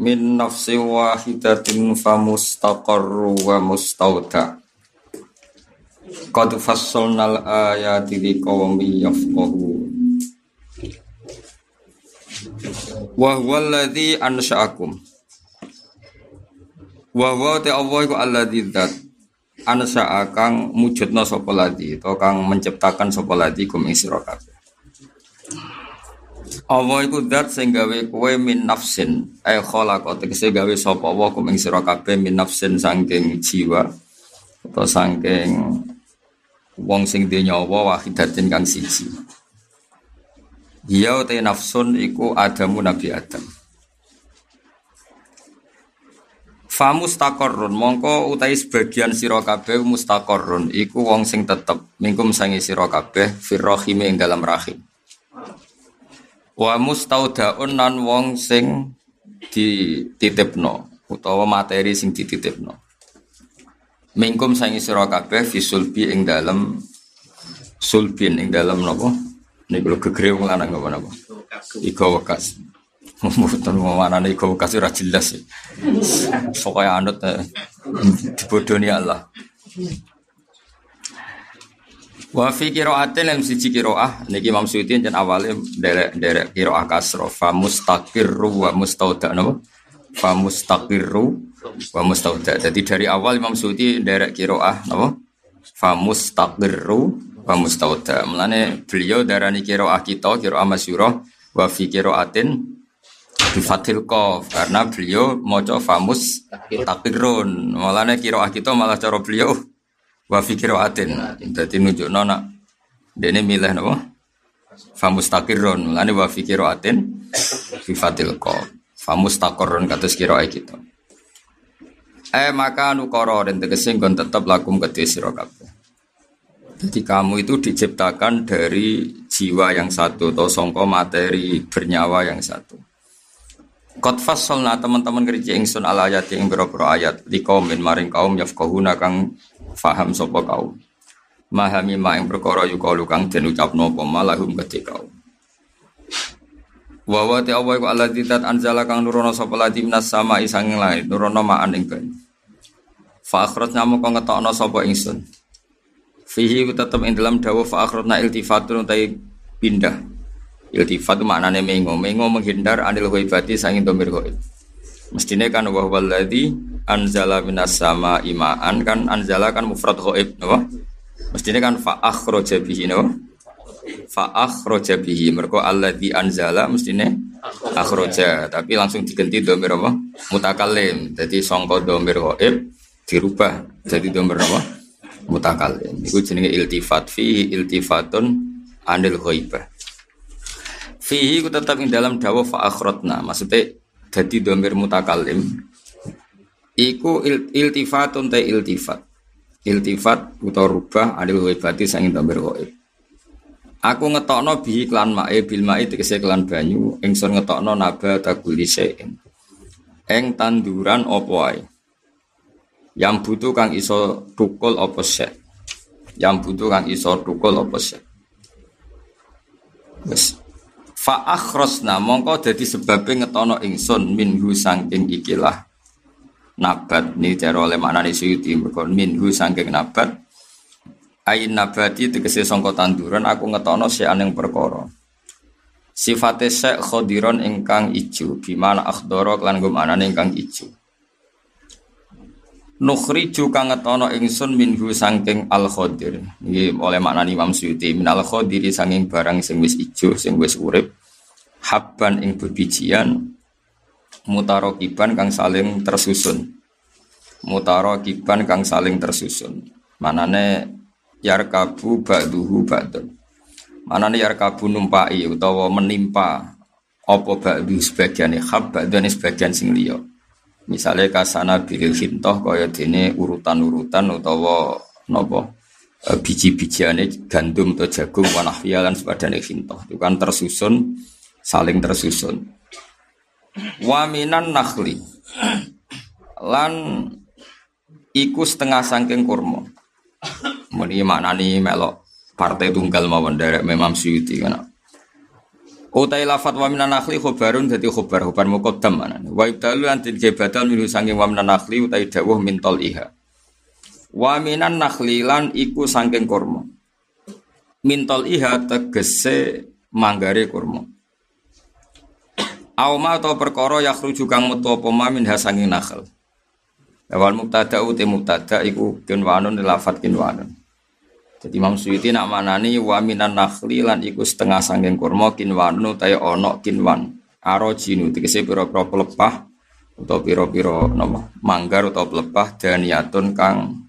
min nafsi wahidatin fa mustaqarru wa mustauda qad fassalnal ayati liqawmi yafqahu wa huwa alladhi ansha'akum. Wa huwa Allah iku alladhi dzat ansa'a mujudna sapa ladi to kang menciptakan sapa ladi kum ing kabeh. Allah iku zat sing gawe kowe min nafsin ay khalaqa tegese gawe sapa Allah kum ing sira kabeh min nafsin saking jiwa atau saking wong sing duwe nyawa wahidatin kang siji Dia te nafsun iku Adamu Nabi Adam. Fa mustaqarrun mongko utai sebagian sira kabeh mustaqarrun iku wong sing tetep mingkum sangi sira kabeh firrahim ing dalam rahim. Wa mustaudaun nan wong sing dititipno utawa materi sing dititipno. Mingkum sangi sira kabeh fisulbi ing dalam sulbin ing dalam napa? Niku lho gegere wong lanang napa napa? Iko wekas. Mboten nih kau kasih ora jelas. Pokoknya anut eh, dibodoni Allah. Wa fi qira'atin lam siji qira'ah niki Imam Suyuti jan awale derek-derek qira'ah kasra fa mustaqirru wa mustauda napa? Fa mustaqirru wa mustauda. Jadi dari awal Imam Suyuti derek qira'ah napa? Fa mustaqirru wa mustauda. Mulane beliau darani qira'ah kita qira'ah masyhurah wa fi qira'atin bifatil kof karena beliau moco famus takirun malahnya kiroah kita malah cara beliau wa fi kiraatin jadi nunjuk nona ini milih napa? Famus takirun malahnya wa fi kiraatin bifatil kof famus takorun kata kiroah kita. Eh maka nukoro dan tegese kon tetap lakum kedhe sira kabeh. Jadi kamu itu diciptakan dari jiwa yang satu atau songko materi bernyawa yang satu. Qad fassalna teman-teman kerja ingsun ala ayat yang berapa ayat di kaum maring kaum yafqahuna kang faham sapa kaum. Mahami ma ing perkara yukalu kang den ucapno apa malahum kedhe kaum. Wa wa ta Allah iku alladzi tat anzala kang nurono sapa ladi minas sama isang langit nurono ma'an ing banyu. Fa akhrajna moko ngetokno sapa ingsun. Fihi tetep ing dalam dawuh fa akhrajna iltifatun utai pindah Iltifat itu maknanya mengo. Mengo menghindar anil ghaibati sangin domir ghaib. Mestinya kan wa walladzi anzala minas sama imaan kan anzala kan mufrad ghaib, napa? Mestinya kan fa akhraja bihi napa? Fa akhraja bihi mergo alladzi anzala mestinya akhraja, tapi langsung diganti domir apa? Mutakallim. Jadi sangka domir ghaib dirubah jadi domir apa? Mutakallim. Iku jenenge iltifat fi iltifatun anil ghaibah. Fihi ku tetap ing dalam dawa fa akhrotna. Maksudnya jadi domir mutakalim. Iku il, iltifatun te iltifat. Iltifat utawa rubah adil wibati sangin domir goib. Aku ngetokno bihi klan mae bil mae tegese klan banyu ingsun ngetokno naba takuli sein. Eng tanduran opo ae. Yang butuh kang iso tukul opo sek. Yang butuh kang iso tukul opo sek. Wes. Fa akhrosna mongko dadi sebabnya ngetono ingsun minhu sangking ikilah nabat. Ini cara oleh maknane suyuti mergo minhu sangking nabat. Ain nabati tegese sangka tanduran aku ngetono si aneng perkara. Sifate sek khodiron ingkang ijo bimana akhdara lan gum anane ingkang Nukhriju kang ngetono ingsun minhu sangking al khodir. Iki oleh maknani Imam Suyuti min al khodiri sanging barang sing wis ijo sing wis urip habban ing bebijian mutarokiban kang saling tersusun. Mutarokiban kang saling tersusun. Manane yarkabu ba'duhu ba'dun. Manane yarkabu numpai utawa menimpa apa ba'du sebagian khab ba'du sebagian sing liya misalnya kasana bilil hintoh kaya dene urutan-urutan utawa napa? E, biji-bijiane gandum atau jagung wanahfiya lan sepadane hintoh itu kan tersusun saling tersusun. Waminan nakhli lan iku setengah sangking kurma. Muni maknani melok partai tunggal mawon derek memang Suyuti kan Utai lafat wa minan nakhli khobarun dadi khobar khobar muqaddam mana. Wa ibdalu antin ge badal minhu sange wa minan nakhli utai dawuh mintol iha. Wa minan nakhli lan iku sangking kurma. Mintol iha tegese manggare kurma. Auma atau perkara yakhruju kang metu apa ma min hasanging nakhl. Awal mubtada uti mubtada iku kinwanun lafat kinwanun. Jadi Imam Suyuti nak manani wa minan nakhli lan iku setengah sangking kurma kinwanu tayo ono kinwan. Arojinu tegese pira-pira pelepah atau pira-pira napa manggar atau pelepah daniyatun kang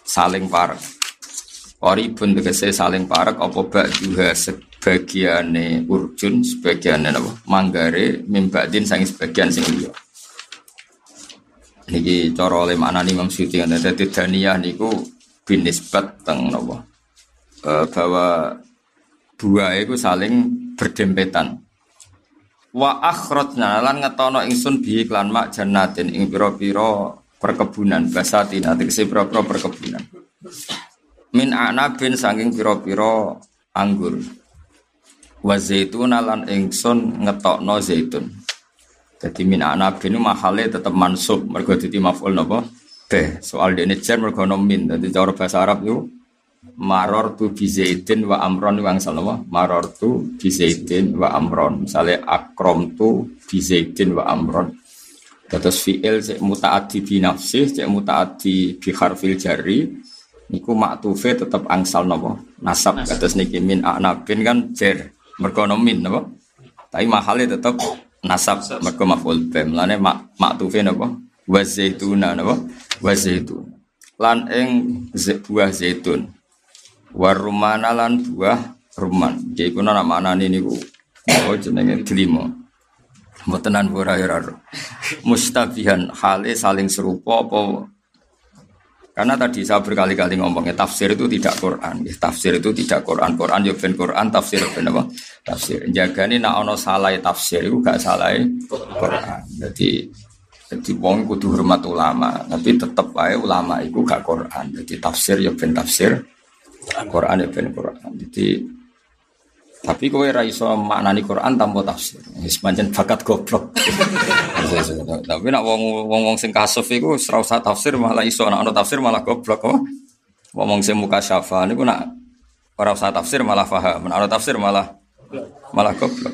saling parek. Ori pun tegese saling parek apa ba'duha sebagiane urjun sebagiane napa manggare mimbadin sangi sebagian sing liya. Niki cara oleh maknani Imam Suyuti kan dadi daniyah niku binisbat teng nopo e, bahwa dua itu saling berdempetan. Wa akhrajna lan ngetono ingsun bi iklan mak jannatin ing pira-pira perkebunan. Basatin tegese pira-pira perkebunan. Min anabin saking pira-pira anggur. Wa zaitun lan ingsun ngetokno zaitun. Jadi min anabin mahale tetep mansub. Mergo dadi maf'ul napa teh. Soal dene jar mergo min. Dadi cara bahasa Arab itu maror tu bizaidin wa amron wang salama maror tu bizaidin wa amron. Misalnya akrom tu bizaidin wa amron. Terus fi'il cek mutaati bi nafsih cek mutaati bi harfil jari niku maktufe tetap angsal nopo nasab. Kados niki min anabin kan jar. Mergo min nopo tapi mahalnya tetap nasab. Mergo maf'ul bim lane mak maktufe nopo wa zaituna napa? Wa zaitun lan ing buah zaitun. Warumana lan buah ruman. Jadi kuna nama anani niku. Oh jenenge delima. Mbotenan ora ora mustabihan hale saling serupa apa? Karena tadi saya berkali-kali ngomongnya tafsir itu tidak Quran, ya, tafsir itu tidak Quran, Quran ya ben Quran, tafsir ben apa? Tafsir. Jaga ini nak ono salah tafsir itu gak salah Quran. Jadi jadi wong kudu hormat ulama, tapi tetep aja ulama itu gak Quran. Jadi tafsir ya ben tafsir, Quran ya ben Quran. Jadi tapi kowe ra iso maknani Quran tanpa tafsir. Wis pancen bakat goblok. tapi nak wong wong wong sing kasuf iku ora usah tafsir malah iso nak ono tafsir malah goblok kok. Wong sing muka syafa niku nak ora usah tafsir malah paham. Nak ono tafsir malah malah goblok.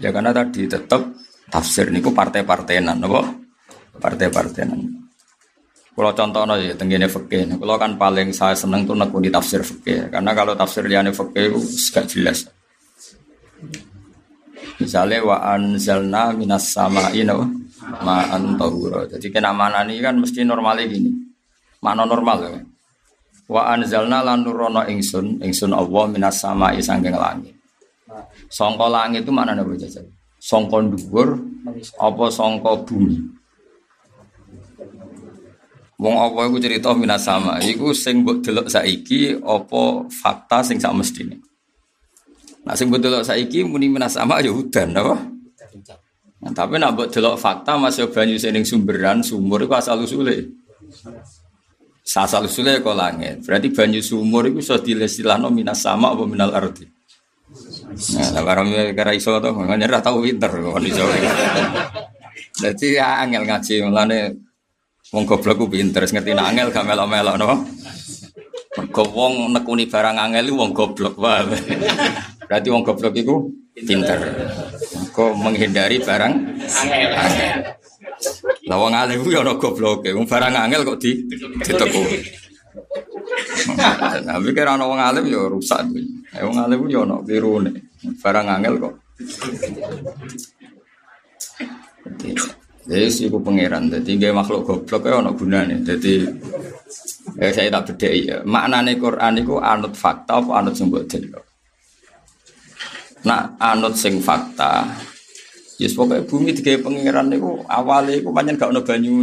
Ya karena tadi tetap tafsir niku partai-partainan napa? Partai-partainan. Kalau contohnya ya tenggine fikih, kalau kan paling saya seneng tuh di tafsir fikih, karena kalau tafsir liane fikih itu gak jelas. Misalnya wa anzalna minas sama'i no, ma'an tahura. Jadi kena mana ini kan mesti normalnya gini. Mana normal ya. Wa anzalna lan nurono ingsun, ingsun Allah minas sama'i sanggeng langit. Songko langit itu mana nih jajal? songko dhuwur apa songko bumi Wong apa iku cerita minas sama iku sing mbok delok saiki apa fakta sing sak mestine Nah sing mbok delok saiki muni minas sama ya udan apa Nah, tapi nak buat delok fakta masih banyu sing sumberan sumur itu asal usule. Asal usule kok langit. Berarti banyu sumur itu sudah dilestilano minas sama apa minal arti. Nah, barang kira iso to, makanya ora tau pinter kok iso. Dadi ya angel ngaji mulane wong goblok ku pinter ngerti nek angel gak melok-melok no. Mergo wong nekuni barang angel wong goblok wae. Berarti wong goblok iku pinter. Kok menghindari barang angel. Lah wong alim ku ya ana gobloke, wong barang angel kok di diteku. Nah, mikir ana wong alim ya rusak kuwi. Eh wong alim yo ono birune. Barang angel kok. Jadi sih ku pangeran. Jadi gaya makhluk goblok ya ono gunane. Jadi eh, saya tak beda ya. Maknane Quran itu anut fakta apa anut sumber delok. nak anut sing fakta Yes pokoknya bumi tiga pangeran itu awalnya itu banyak gak ono banyu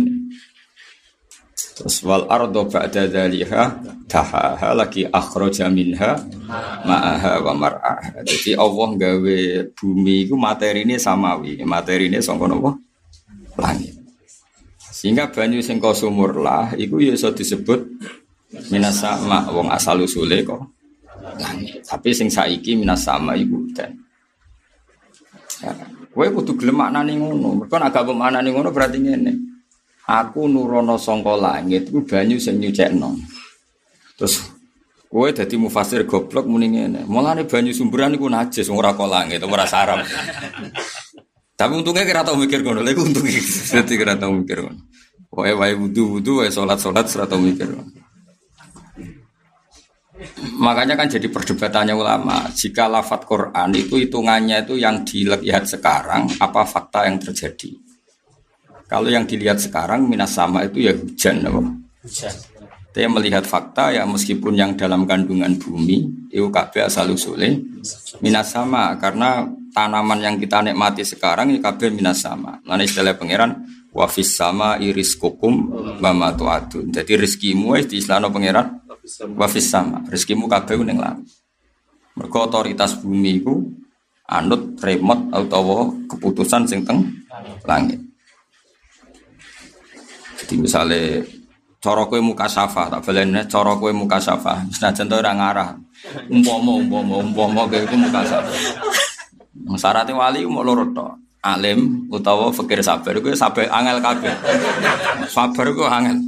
Terus wal ardo ba'da dzaliha tahaha lagi akhraja minha ma'aha wa mar'aha. Jadi Allah gawe bumi itu materi ini samawi, materi ini sangka napa? Langit. Sehingga banyu sing sumur lah iku ya iso disebut minas sama wong asal usule kok langit. Tapi sing saiki minas sama iku dan ya, Kowe kudu gelem maknane ngono. Mergo agak maknane ngono berarti ngene. Aku nurono sangka langit ku banyu sing nyucekno. Terus kowe dadi mufasir goblok muni ngene. Mulane banyu sumberan iku najis ora kok langit ora saram. Tapi untungnya kira tau mikir ngono, lha untungnya dadi kira tau mikir ngono. Wae wae wudu-wudu wae salat-salat ora tau mikir ngono. Makanya kan jadi perdebatannya ulama. Jika lafat Quran itu hitungannya itu yang dilihat sekarang, apa fakta yang terjadi? Kalau yang dilihat sekarang minas sama itu ya hujan, apa? Hujan. Tapi melihat fakta ya meskipun yang dalam kandungan bumi itu kabeh asal usule minas sama karena tanaman yang kita nikmati sekarang itu kabeh minas sama. Mana istilah pangeran wafis sama iris kukum mama tuatun. Jadi rizkimu di istilah pangeran wafis sama. Rizkimu kabeh ning langit. Mergo otoritas bumi itu anut remote atau keputusan sing teng langit. Jadi misalnya cara kowe muka safa tak balene cara kowe muka safa senajan to ora ngarah. Umpama umpama umpama kowe iku muka safa syarat wali mau loro to alim utawa fakir sabar kowe sabar angel kabeh. Sabar kowe angel.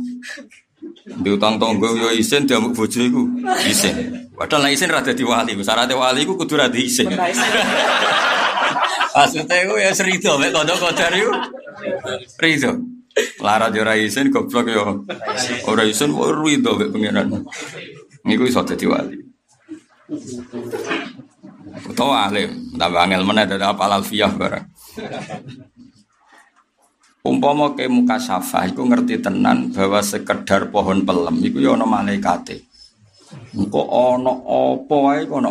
Diutang tonggo yo isin diamuk bojo iku isin. Padahal nek isin ra dadi wali wali iku kudu ra isin. Maksudnya itu ya serido, mek kodok kodar itu, serido. Larat yo ora isin goblok yo. Ora isin rido mek pengiran. Niku iso dadi wali. Utawa alim, tambah angel meneh dari apal alfiyah barang. Umpama ke muka syafa, iku ngerti tenan bahwa sekedar pohon pelem iku yo ana malaikate. Engko ana apa wae kok.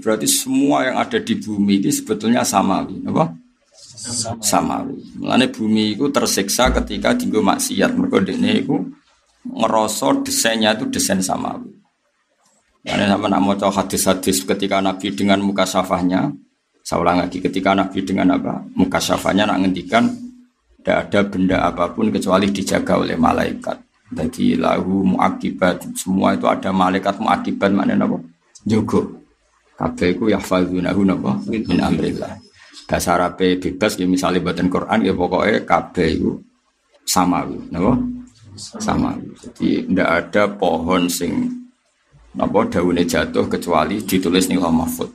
Berarti semua yang ada di bumi ini sebetulnya samawi, apa? Samawi. Mulane bumi itu tersiksa ketika tinggal maksiat. Mergo dekne iku ngerasa desainnya itu desain samawi. Karena sama nak mau hadis-hadis ketika Nabi dengan muka safahnya, saya ulang lagi, ketika Nabi dengan apa? Muka safahnya nak ngendikan tidak ada benda apa pun kecuali dijaga oleh malaikat. Jadi lahu muakibat semua itu ada malaikat muakibat maknanya apa? Jogo. Kabeh iku yahfazunahu napa min amrillah bahasa Arab bebas ya misalnya badan Quran ya pokoknya kabeh itu samawi napa samawi jadi tidak ada pohon sing napa daunnya jatuh kecuali ditulis nih mahfud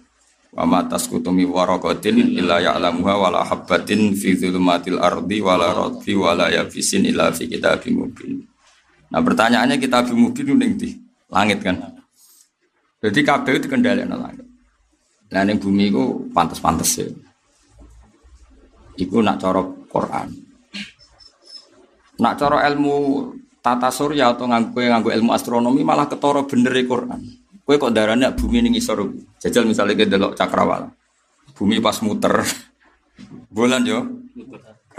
wa ma tasqutu waraqatin illa ya'lamuha wala habbatin fi dzulumatil ardi wala radfi wala yafisin illa fi kitabim mubin. Nah pertanyaannya kitabim mubin ning di langit kan? Jadi kabeh itu kendali langit. Nah ning bumi itu pantas-pantas ya Iku nak coro Quran. Nak coro ilmu tata surya atau nganggu nganggu ilmu astronomi malah ketoro bener e Quran. Kue kok darahnya bumi ini ngisor. Jajal misalnya ke delok cakrawala. Bumi pas muter. Bulan yo.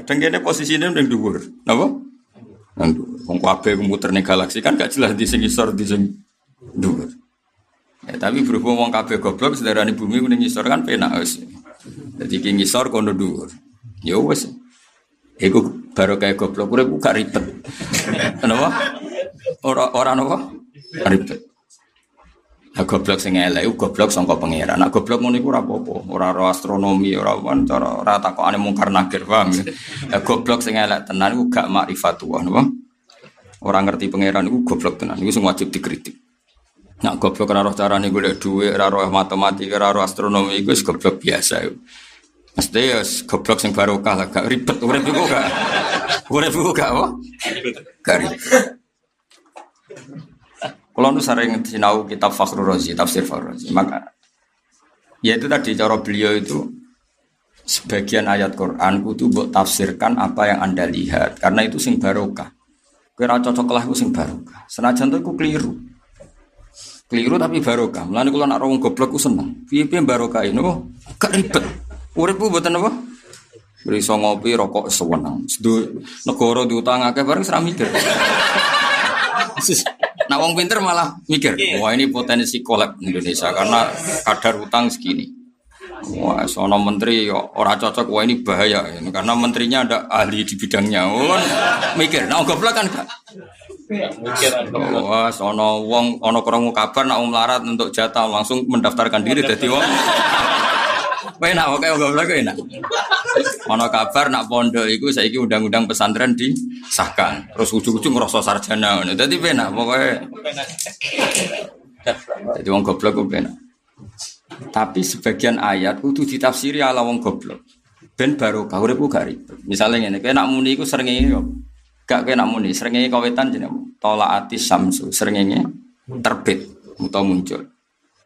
Kadang kene posisinya udah dhuwur. Napa? Nang wong kabeh muter ning galaksi kan gak jelas di sing ngisor di sing dhuwur. Ya, tapi berhubung wong kabeh goblok sedarani bumi ning ngisor kan penak wis. Jadi ki ngisor kono dhuwur. Ya wes. Iku baru kayak goblok urip gak ribet. Kenapa? Ora ora napa? Ribet. Nah, goblok sing elek goblok sangka pangeran. Nah, goblok ngono iku ora apa-apa, ora ora astronomi, ora wan cara ora takokane mungkar nakir, paham ya? Nah, goblok sing elek tenan iku gak makrifatullah, napa? Ora ngerti pangeran iku goblok tenan, iku sing wajib dikritik. Nah, goblok ora roh carane golek dhuwit, ora roh matematika, ora roh astronomi iku goblok biasa. Iku. Mesti ya goblok sing barokah lah, gak ribet. Urip iku gak. Urip iku gak apa? Gak ribet. Kalau nu sering sinau kitab Fakhrul Razi, tafsir Fakhrul Razi, maka ya itu tadi cara beliau itu sebagian ayat Quran kudu buat tafsirkan apa yang anda lihat karena itu sing barokah. Kira cocok lah sing barokah. Senajan itu aku keliru. Keliru tapi barokah. Mulane kula nak rawung goblok ku seneng. Piye-piye barokah ini Gak ribet. Urip ku mboten apa? Beriso ngopi rokok sewenang. Sedu negara diutang akeh bareng seram mikir. Nah wong pinter malah mikir, wah ini potensi kolab Indonesia karena kadar utang segini. Wah, sono menteri orang cocok, wah ini bahaya ini karena menterinya ada ahli di bidangnya. Oh, mikir, nah goblok kan gak? Wah, sono wong ono kurang kabar nak melarat untuk jatah langsung mendaftarkan diri jadi wong. Enak, oke, goblok enak. Ono kabar nak pondok itu saiki undang-undang pesantren disahkan. Terus ujung-ujung ngerasa sarjana. Jadi enak pokoknya. Jadi wong goblok ku enak. Tapi sebagian ayat kudu ditafsiri ala wong goblok. Ben baru kau urip gak ribet. Misalnya ngene, kowe nak muni iku srengenge yo. Gak kowe nak muni, srengenge kawetan jenenge tolaati samsu, srengenge terbit utawa muncul.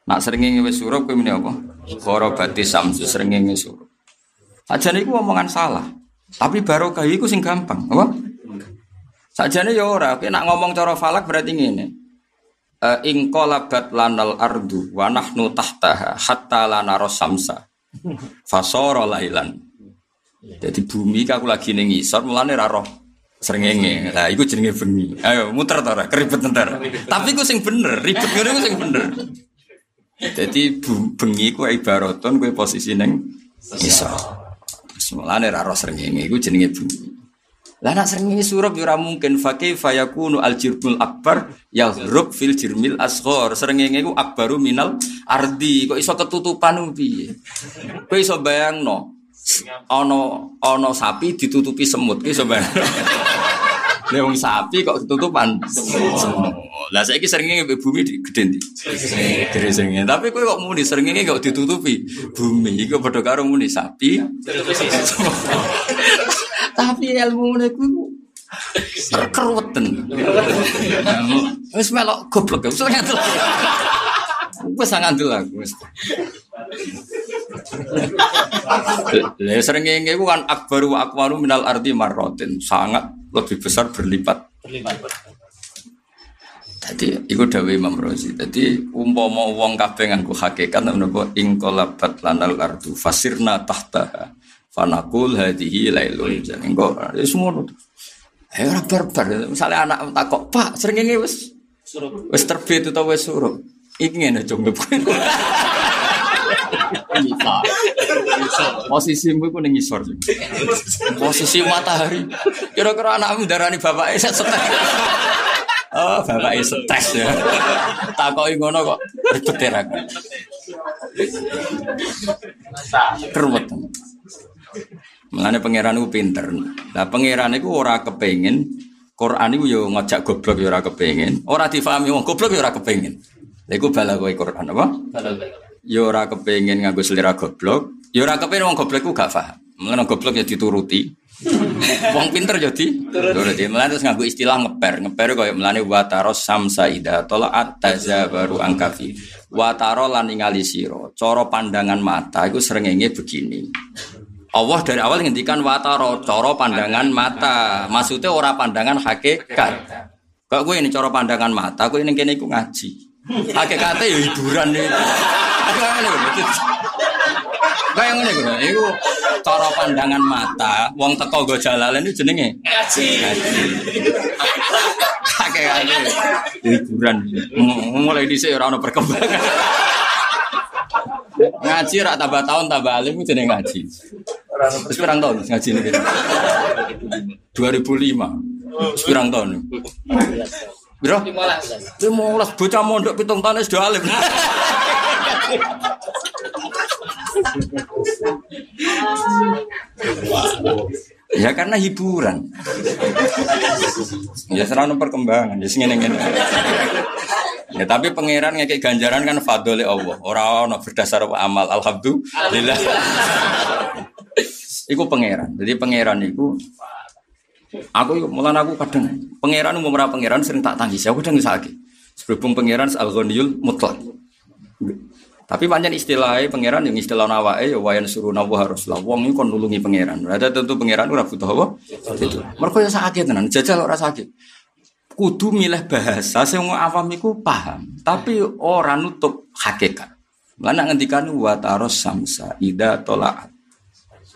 Nak srengenge wis surup kowe muni apa? Gharabati samsu, srengenge surup. Sajane iku omongan salah. Tapi barokah iku sing gampang, apa? Sajane ya ora, kowe nak ngomong cara falak berarti ngene. Uh, ingkolabat lanal ardu wa nahnu tahtaha hatta lana rosamsa fasoro lailan jadi bumi aku lagi ning ngisor mulane ra roh srengenge lah iku jenenge bengi ayo muter to ora keribet ntar tapi ku sing bener ribet ngene ku sing bener jadi bengi ku ibaraton kowe posisi ning ngisor mulane ra roh srengenge iku jenenge bengi lah nak sering surup ya mungkin fakih fayakunu al jirbul akbar yahrub fil jirmil asghar. Srengenge iku akbaru minal ardi. Kok iso ketutupan piye? Kowe iso bayangno ana ana sapi ditutupi semut ki iso bayangno. Lah wong sapi kok ketutupan semut. Lah saiki srengenge bumi gede ndi? Gede srengenge. Tapi kowe kok muni srengenge kok ditutupi bumi iku padha karo muni sapi. Tapi ilmu niku keruweten. Wis melok goblok wis ngandel. Wis ngandel aku wis. Lah sering ngene kan akbaru wa akwaru minal ardi marrotin, sangat lebih besar berlipat. Berlipat. Jadi iku dawe Imam Rozi. Jadi umpama wong kabeh nganggo hakikat menapa ing qalabat lanal ardu fasirna tahtaha Fanakul hadihi lailun jadi engko wis ngono. Eh ora barbar. Misale anak takok, "Pak, srengenge wis surup. Wis terbit utawa wis surup." Iki ngene jombe. Posisimu iku ning isor. Posisi matahari. Kira-kira anakmu darani bapake set stres. Oh, bapake stres ya. Takoki ngono kok ribet ya. Keruwet. Mengenai pangeran itu pinter. Nah pangeran itu ora kepengen Quran itu yo ngajak goblok yo ora kepengen. Ora difahami wong goblok yo ora kepengen. Lha iku bala kowe Quran apa? Yo ora kepengen nganggo selera goblok. Yo ora kepengen wong goblok ku gak paham. Mengenai goblok ya dituruti. wong pinter jadi turuti. Mulane terus nganggo istilah ngeper. Ngeper koyo mulane wataros samsa ida tolaat tazabaru angkafi. Wataro lan ningali sira. Cara pandangan mata iku srengenge begini. Allah dari awal ngendikan wataro, coro pandangan mata. Maksudnya ora pandangan hakikat. Kok gue ini coro pandangan mata, gue ini kene iku ngaji. Hakikatnya ya hiburan nih. Kayak ngene gue, itu coro pandangan mata, wong teko go jalalan itu jenenge ngaji. Ngaji. Hakikatnya hiburan. Mulai dhisik ora ono perkembangan. ngaji rak tambah tahun tambah alim jenenge ngaji. Terus pirang tahun ngaji ini? 2005. Pirang tahun? Biro? 15. 15 bocah mondok pitung tahun sudah alim. Ya karena hiburan. Ya serana perkembangan, ya sing ngene Ya tapi pangeran ngekek ganjaran kan fadole Allah. Ora ono berdasar amal. Alhamdulillah. iku pangeran. Jadi pangeran iku aku mulan aku kadang pangeran umum ora pangeran sering tak tangis. Aku kadang sakit. Sebelum pangeran al-ghaniyul mutlak. Tapi panjang istilahnya pangeran yang istilah nawake ya wayan suruh nawa harus lah. Ini kon nulungi pangeran. Ada tentu pangeran ora butuh apa? Itu. Mereka yang sakit tenan. Jajal ora sakit kudu milih bahasa sing awam iku paham, tapi ora nutup hakikat. Mana ngendikan wa taros samsa ida tolaat.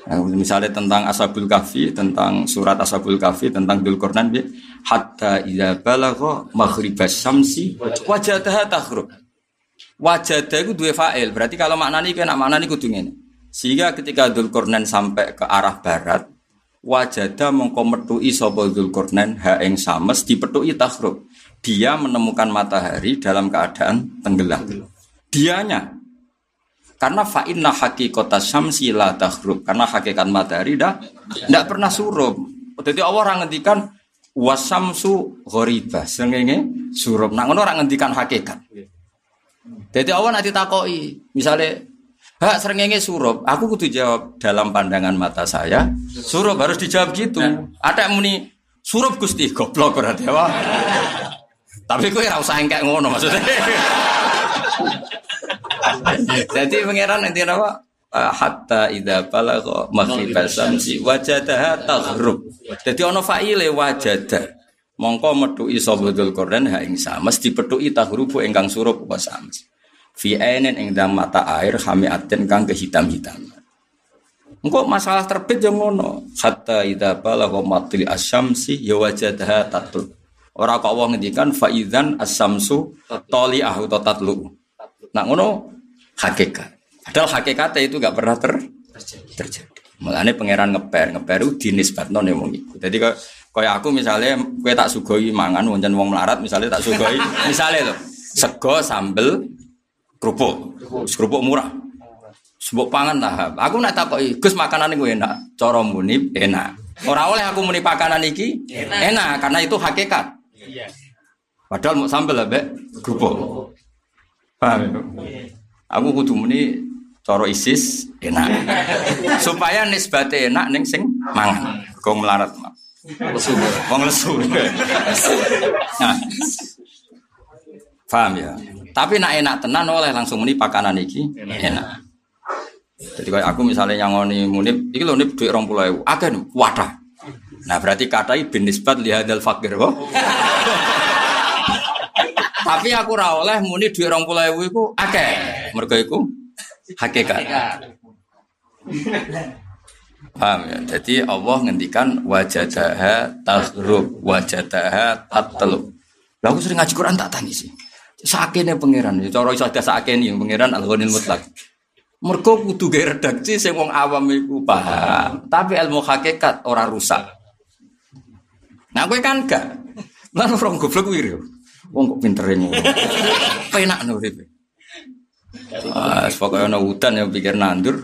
Nah, misalnya tentang Ashabul Kahfi, tentang surat Ashabul Kahfi, tentang Dzulqarnain bi hatta idza balagha maghribas syamsi wajadaha taghrub. Wajadah itu dua fa'il. Berarti kalau maknanya kena maknanya kudu ngene. Sehingga ketika Dzulqarnain sampai ke arah barat, wajada mongko metui sapa Dzulqarnain ha ing sames dipethuki taghrub. Dia menemukan matahari dalam keadaan tenggelam. Dianya karena fa'inna hakikota syamsi la tahrub. Karena hakikat matahari dah tidak pernah surup. Jadi Allah orang ngendikan wasamsu ghoribah. Sengenge surup. Nah orang ngendikan hakikat. Jadi Allah nanti takoi. Misalnya Hak serengenge surup, aku kudu jawab dalam pandangan mata saya. Surup harus dijawab gitu. Ada yang muni surup Gusti goblok berarti apa? Tapi kok ora usah ngono maksudnya. Jadi pangeran nanti apa? Ah, hatta idza balagha maghribas samsi wajadaha taghrub. Dadi ana fa'ile wajada. Mongko metuki sabdul Quran ha ing sames dipethuki taghrubu ingkang surup apa sames. Fi ainin ing dalam mata air hamiatin kang kehitam-hitam. Engkau masalah terbit yang ngono. Hatta idza balagha matli asyamsi ya wajadaha tatul. Ora kok wong ngendikan fa idzan asyamsu tali'ahu tatlu. Nah ngono hakikat. Padahal hakikatnya itu gak pernah ter terjadi. Mulane pangeran ngeper, ngeper itu dinisbatno ning wong iku. Jadi kaya aku misalnya gue tak sugoi mangan wonten wong melarat misalnya tak sugoi misalnya loh sego sambel kerupuk. Kerupuk. Murah. Sebut pangan lah. Aku nak takoki Gus makanan gue enak. Cara muni enak. Ora oleh aku muni pakanan iki enak, enak karena itu hakikat. Iya. padahal mau sambel lah kerupuk. Paham ya? Aku kudu muni cara ISIS enak. Supaya nisbate enak ning sing mangan. Kok melarat mak. Lesu. Wong lesu. Nah. Paham ya? Tapi nak enak tenan oleh langsung muni pakanan iki enak. Jadi kayak aku misalnya yang ngoni munib, iki lho nip duit 20.000. Akeh wadah. Nah berarti katai bin nisbat lihadal fakir kok. Tapi aku ora oleh muni dhuwit 20.000 iku akeh. Mergo iku hakikat. Paham ya? Jadi Allah ngendikan wajadaha taghrub, wajadaha tatlub. Lah aku sering ngaji Quran tak tangisi. Sakene pangeran, cara iso sakene yang pangeran al-ghanil mutlak. Mergo kudu gawe redaksi sing wong awam iku paham, tapi ilmu hakikat ora rusak. Nah kowe kan gak. Lan orang goblok kuwi Wong kok pintere ngono. Penak no urip. Ah, pokoknya ana hutan yang pikir nandur.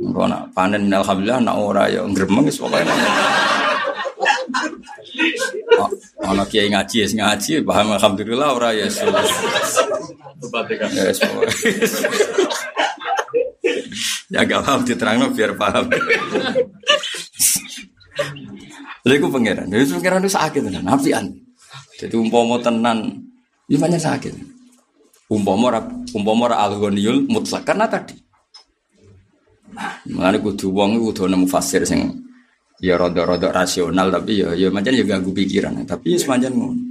Engko nak panen alhamdulillah nak ora ya gremeng wis pokoke. Ana kiai ngaji ya ngaji paham alhamdulillah ora ya. Ya Ya gak paham diterangno biar paham. Lha iku pangeran. Itu pangeran itu sakit tenan, apian. Jadi umpama tenan, ini banyak sakit. Umpama umpama al-ghaniyul mutlak karena tadi. Nah, mengenai kudu wong kudu nemu fasir sing ya rada-rada rasional tapi ya ya macam ya ganggu pikiran. Tapi ya semacam ngono.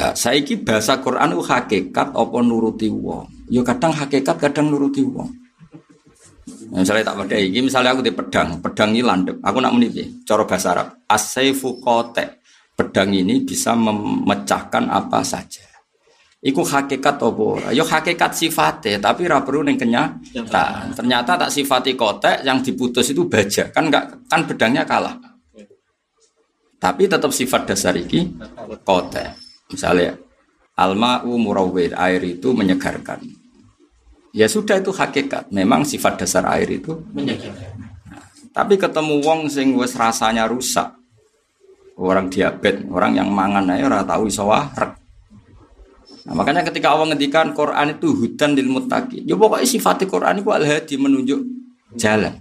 Nah, saiki bahasa Quran itu hakikat apa nuruti wong. Ya kadang hakikat kadang nuruti wong. Misalnya tak pakai ini, misalnya aku di pedang, pedang ini landep. Aku nak menipi, cara bahasa Arab. Asaifu kotek pedang ini bisa memecahkan apa saja. Iku hakikat apa? Yo hakikat sifatnya, tapi ra perlu ning kenyataan. Ternyata tak sifati kotek yang diputus itu baja, kan enggak kan pedangnya kalah. Tapi tetap sifat dasar iki kotek. Misalnya alma'u murawwir, air itu menyegarkan. Ya sudah itu hakikat. Memang sifat dasar air itu menyegarkan. Nah, tapi ketemu wong sing wis rasanya rusak, orang diabetes, orang yang mangan aja ora tahu iso. Nah, makanya ketika Allah ngendikan Quran itu hudan lil muttaqin. Ya pokoknya sifat Quran itu al-hadi menunjuk jalan.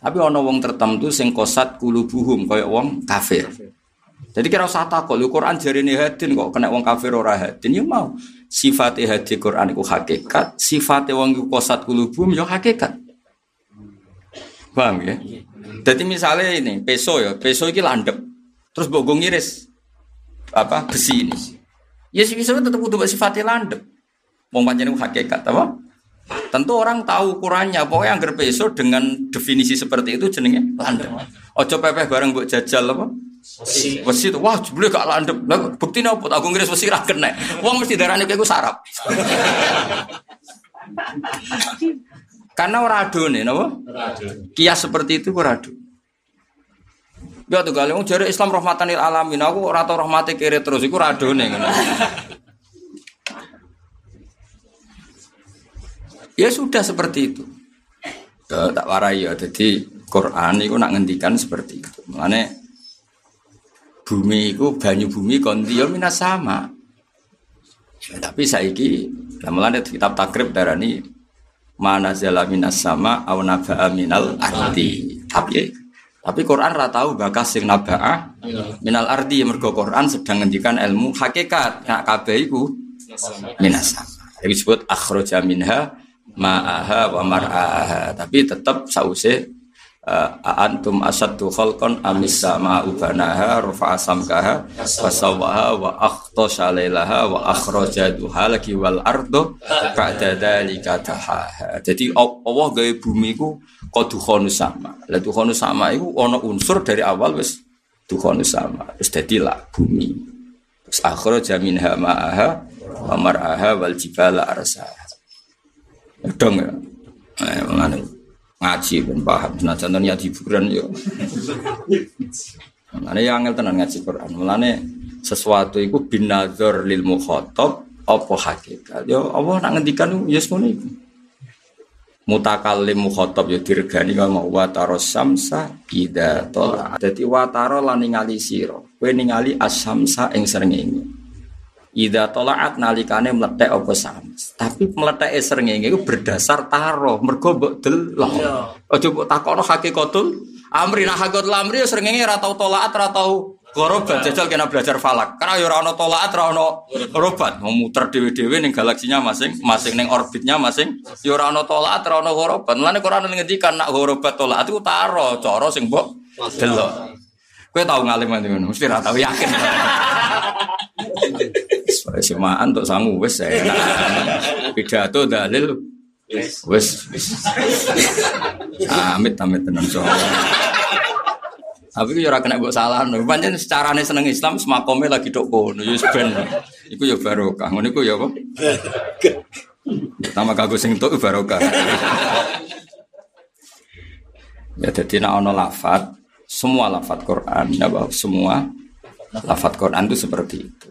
Tapi ono wong tertentu sing kosat kulubuhum kaya wong kafir. Jadi kira usah takut, lu Quran jarine hadin kok kena wong kafir ora hadin ya mau. Sifat hadi Quran itu hakikat, sifat wong kosat kulubuhum ya hakikat. Paham ya? Jadi misalnya ini peso ya, peso ini landep. Terus mbok ngiris apa besi ini. Ya sih bisa tetap kudu sifatnya landep. Wong pancen hakikat apa? Tentu orang tahu ukurannya. Pokoknya anggar peso dengan definisi seperti itu jenenge landep. Ojo pepeh bareng buat jajal apa? Wesi. Wesi itu wah jebule gak landep. Lah buktine apa? Aku ngiris wesi ra kena. Wong mesti darane kowe sarap. Karena ora adone napa? Kias seperti itu ora adone. Ya tuh kali, jare Islam rahmatan lil alamin. Aku ora tau rahmate kere terus iku radone ngono. ya sudah seperti itu. Ya, tak warai ya. Jadi Quran itu nak ngendikan seperti itu. Makanya bumi itu banyu bumi konti ya minas sama. Ya, tapi saiki mulane kitab takrib darani mana zala minas sama au minal arti. Tapi tapi Quran ra tahu bakas sing nabaa minal ardi mergo Quran sedang ngendikan ilmu hakikat. Nak kabeh iku minasa. Jadi disebut akhraja minha ma'aha wa mar'aha. Tapi tetap sause antum asaddu khalqan amis sama ubanaha rafa'a samkaha wa sawaha wa akhtasha lailaha wa akhraja duhalaki wal ardo ba'da dzalika tahaha. Jadi Allah gawe bumi ku kodukhonu sama. Lah dukhonu sama itu ono unsur dari awal wis dukhonu sama. Terus dadi lah bumi. Terus akhir jamin ma'aha wa mar'aha wal jibala arsaha. Dong ya. Eh, ngaji ben paham. Nah, contohnya di Quran yo. Mulane yang angel tenan ngaji Quran. Mulane sesuatu itu bin nazar lil mukhatab apa hakikat. Yo Allah nak ngendikan yes ngono iku mutakallim mukhatab ya diregani ngomong wa samsa ida tola. Dadi wa taro lan ningali sira. Kowe ningali asamsa ing srengenge. Ida tolaat nalikane meletek apa sams. Tapi meletek srengenge iku berdasar taro, mergo mbok delok. Iya. Aja mbok takono hakikatul amri nah hakikatul amri ya srengenge ora tau tolaat ora tau Gorobat jajal kena belajar falak. Karena ya ono tolaat, ora ono gorobat. Mau muter dhewe-dhewe ning galaksinya masing, masing ning orbitnya masing. Ya ora ono tolaat, ora ono gorobat. Mulane Quran ngendikan nak gorobat tolaat iku taro cara sing mbok delok. Kowe tau ngalim ngono, mesti ora tau yakin. Semaan untuk sangu wis pidato dalil wis amit amit tenan soalnya. Tapi ya ora kena mbok salah. Pancen secarane seneng Islam semakome lagi tok kono ya ben. Iku ya barokah. Ngono iku ya apa? Pertama kagak sing tok barokah. ya jadi nak ono lafat, semua lafat Quran ya bahwa semua lafat Quran itu seperti itu.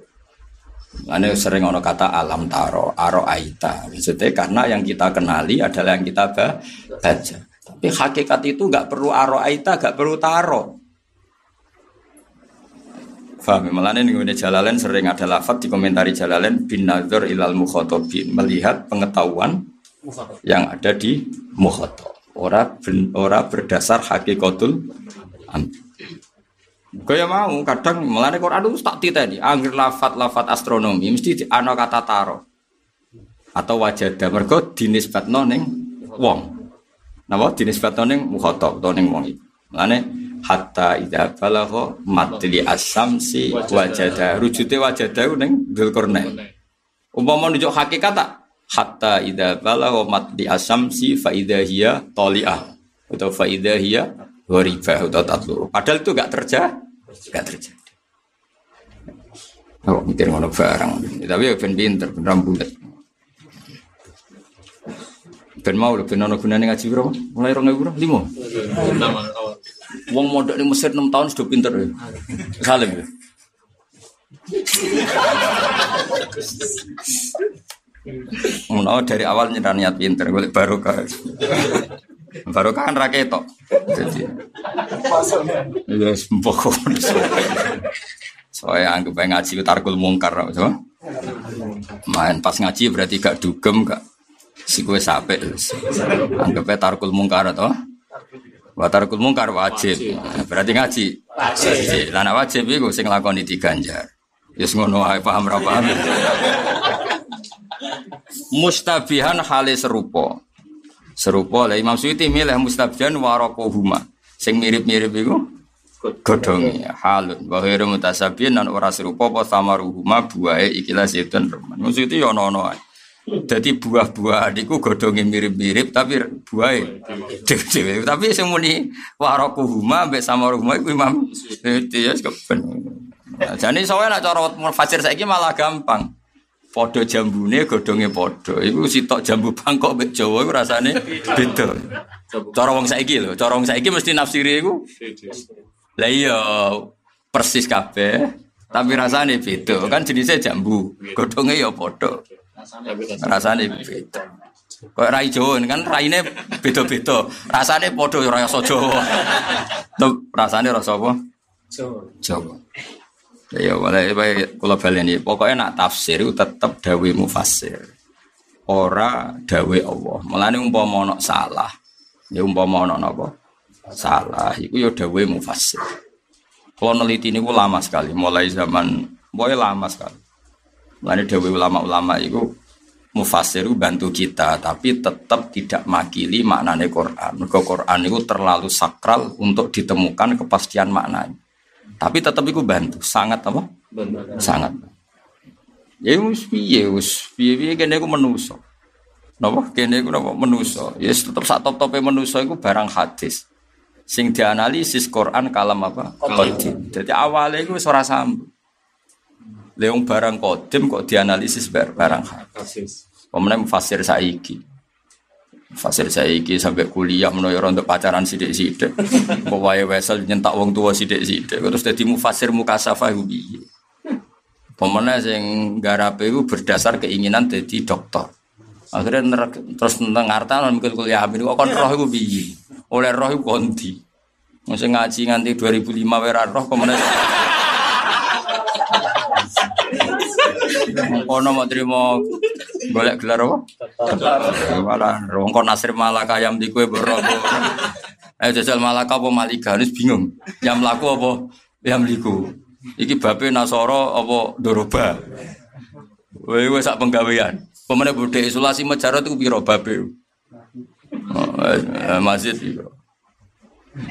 Ini sering ono kata alam taro, aro aita. Maksudnya karena yang kita kenali adalah yang kita baca. Tapi hakikat itu nggak perlu aro aita, nggak perlu taro. Faham, malah ini gue Jalalain sering ada lafat di komentari Jalalain bin nazar ilal mukhotobin melihat pengetahuan yang ada di mukhotob. Ora ben, ora berdasar hakikatul Kaya mau kadang melane Quran itu tak titeni, angger lafat-lafat astronomi mesti di ana kata taro. Atau wajada mergo dinisbatno ning wong. Napa? Dinisbatno ning mukhotob utawa ning wong iki. Mulane hatta idza balagha matli asamsi wajada. Rujute wajada ning Dzulkarnain umpama nunjuk hakikat tak? Hatta idza balagha matli asamsi fa idza hiya tali'ah atau fa idza gharibah atau tatlu padahal itu enggak terjadi enggak terjadi Oh, mikir ngono barang. Tapi ya ben pinter, ben rambulet. Ben mau lho ben ono gunane ngaji piro? Mulai 2000 piro? 5. Wong modok di Mesir 6 tahun sudah pinter ya. Salim ya. Mau dari awal nyerah niat pinter, boleh barokah. Barokah kan raketok. Jadi, ya sempok. Soalnya anggap ngaji tarkul mungkar, so. Main pas ngaji berarti gak dugem, gak si kue sape. Anggapnya tarkul mungkar atau Watarkul mungkar wajib. Berarti ngaji. Wajib. Lah wajib iku sing lakoni diganjar. Wis ngono ae paham ra paham. Mustabihan hale serupa. Serupa lah Imam Suyuti milih mustabihan warakohuma. Sing mirip-mirip iku godhonge halun wa ghairu mutasabihin nan ora serupa apa samaruhuma buahe ikilah zaitun reman. Maksudnya ya ono-ono. Jadi buah-buah niku godhonge mirip-mirip tapi dhewe Tapi sing muni warokuhuma mbek samaruhuma iku Imam Suyuti ya keben. Jane soalnya nak cara fasir saiki malah gampang. Podo jambune godhonge podo. Iku sitok jambu Bangkok mbek Jawa iku rasane beda. Cara wong saiki lho, cara wong saiki mesti nafsiri iku. Lah iya persis kabeh, tapi rasane beda. Kan jenisnya jambu, godhonge ya podo. Rasane beda. Kok rai Jawa kan raine beda-beda. Rasane padha ora rasa Jawa. Rasane rasa apa? Jawa. Jawa. Ya boleh bae kula baleni. Pokoke nak tafsir itu tetep dawe mufassir. Ora dawe Allah. Mulane umpama ana salah, ya umpama ana napa? Salah iku ya dawe mufassir. Kalau neliti ini lama sekali, mulai zaman, mulai lama sekali. Mulai dawe ulama-ulama itu mufasir itu bantu kita, tapi tetap tidak makili maknanya Quran. Mergo Quran itu terlalu sakral untuk ditemukan kepastian maknanya. Tapi tetap itu bantu, sangat apa? Benar. Sangat. Ya wis piye wis piye-piye kene iku manusa. Napa kene iku napa manusa. Ya yes, tetep sak top-tope manusa iku barang hadis. Sing dianalisis Quran kalam apa? Qadim. Jadi awalnya iku wis ora sambung. Leung barang kodim kok dianalisis bar- barang hadis. Pemenang fasir saiki. Fasir saiki sampai kuliah menawa ora untuk pacaran sithik-sithik. Kok wae wesel nyentak wong tua sithik-sithik. Terus dadi mufasir mukasafah piye? Pemenang sing garape iku berdasar keinginan jadi dokter. Akhirnya terus tentang ngartan mikir kuliah amin kok kon roh piye? Oleh roh iku kondi. Mesti ngaji nganti 2005 wera roh pemenang Ono mau terima golek gelar apa? Malah rongkon nasir malaka ayam di kue berrogo. Eh jajal malaka apa malika ini bingung. Yang melaku apa? Yang liku. Iki bape nasoro apa doroba. Wei wei sak penggawean. Pemene budhe isolasi mejarot itu piro bape. Oh, eh, masjid piro.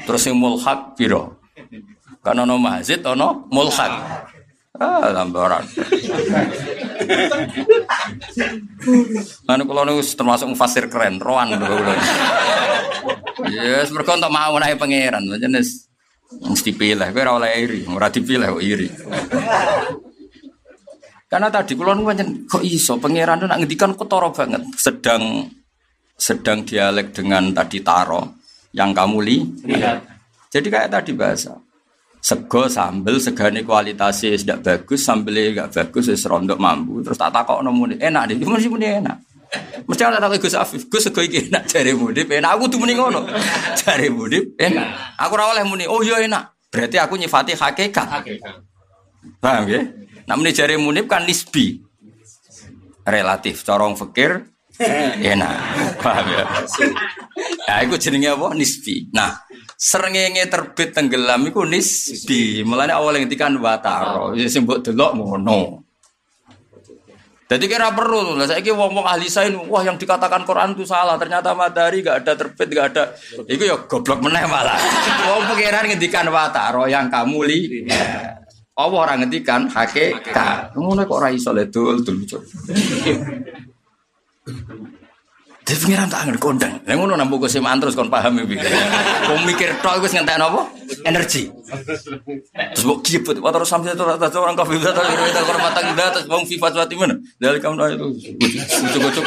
Terus yang mulhak piro. Kan ono masjid ono mulhak. Ah, lambaran. Anu kula niku termasuk mufasir keren, roan kula kula. Yes, mergo untuk mau naik pangeran, jenis mesti pilih, ora oleh iri, ora dipilih kok iri. Karena tadi niku pancen kok iso pangeran nak ngendikan ketara banget, sedang sedang dialek dengan tadi taro yang kamu li. Lihat. Jadi kayak tadi bahasa. Sego sambel segane kualitasnya tidak bagus, sambelnya gak bagus wis rondok mampu. Terus tak takokno muni, enak deh, mesti muni enak. Mesti tak Gus Afif, Gus sego iki enak jare mudip, enak aku tuh muni ngono. Jare mudip enak. Aku ora oleh muni, oh iya enak. Berarti aku nyifati hakikat. Paham ya? Nah muni jare munib kan nisbi. Relatif, corong fikir enak. Paham ya? Nah, itu jenenge apa? Nisbi. Nah, Srengenge terbit tenggelam iku nisbi. Mulane awal ngendikan wataro. Ya sing mbok delok ngono. Jadi kira perlu, lah saya wong-wong ahli sains, wah yang dikatakan Quran itu salah, ternyata matahari gak ada terbit, gak ada, itu ya goblok meneh malah. Wong pengiran ngendikan wataro yang kamu li, Allah orang ngendikan hakikat. Ngono kok ora iso le dul. Jadi pengiran tak ngerti kondang. Yang ngono nampu kesemaan terus kon paham iki. Kau mikir tok wis ngentek apa? Energi. Terus mbok kiput, wa terus sampai itu rata orang kafir bisa terus kita kormatan kita terus wong FIFA suatu mana? Dari kamu itu ucuk-ucuk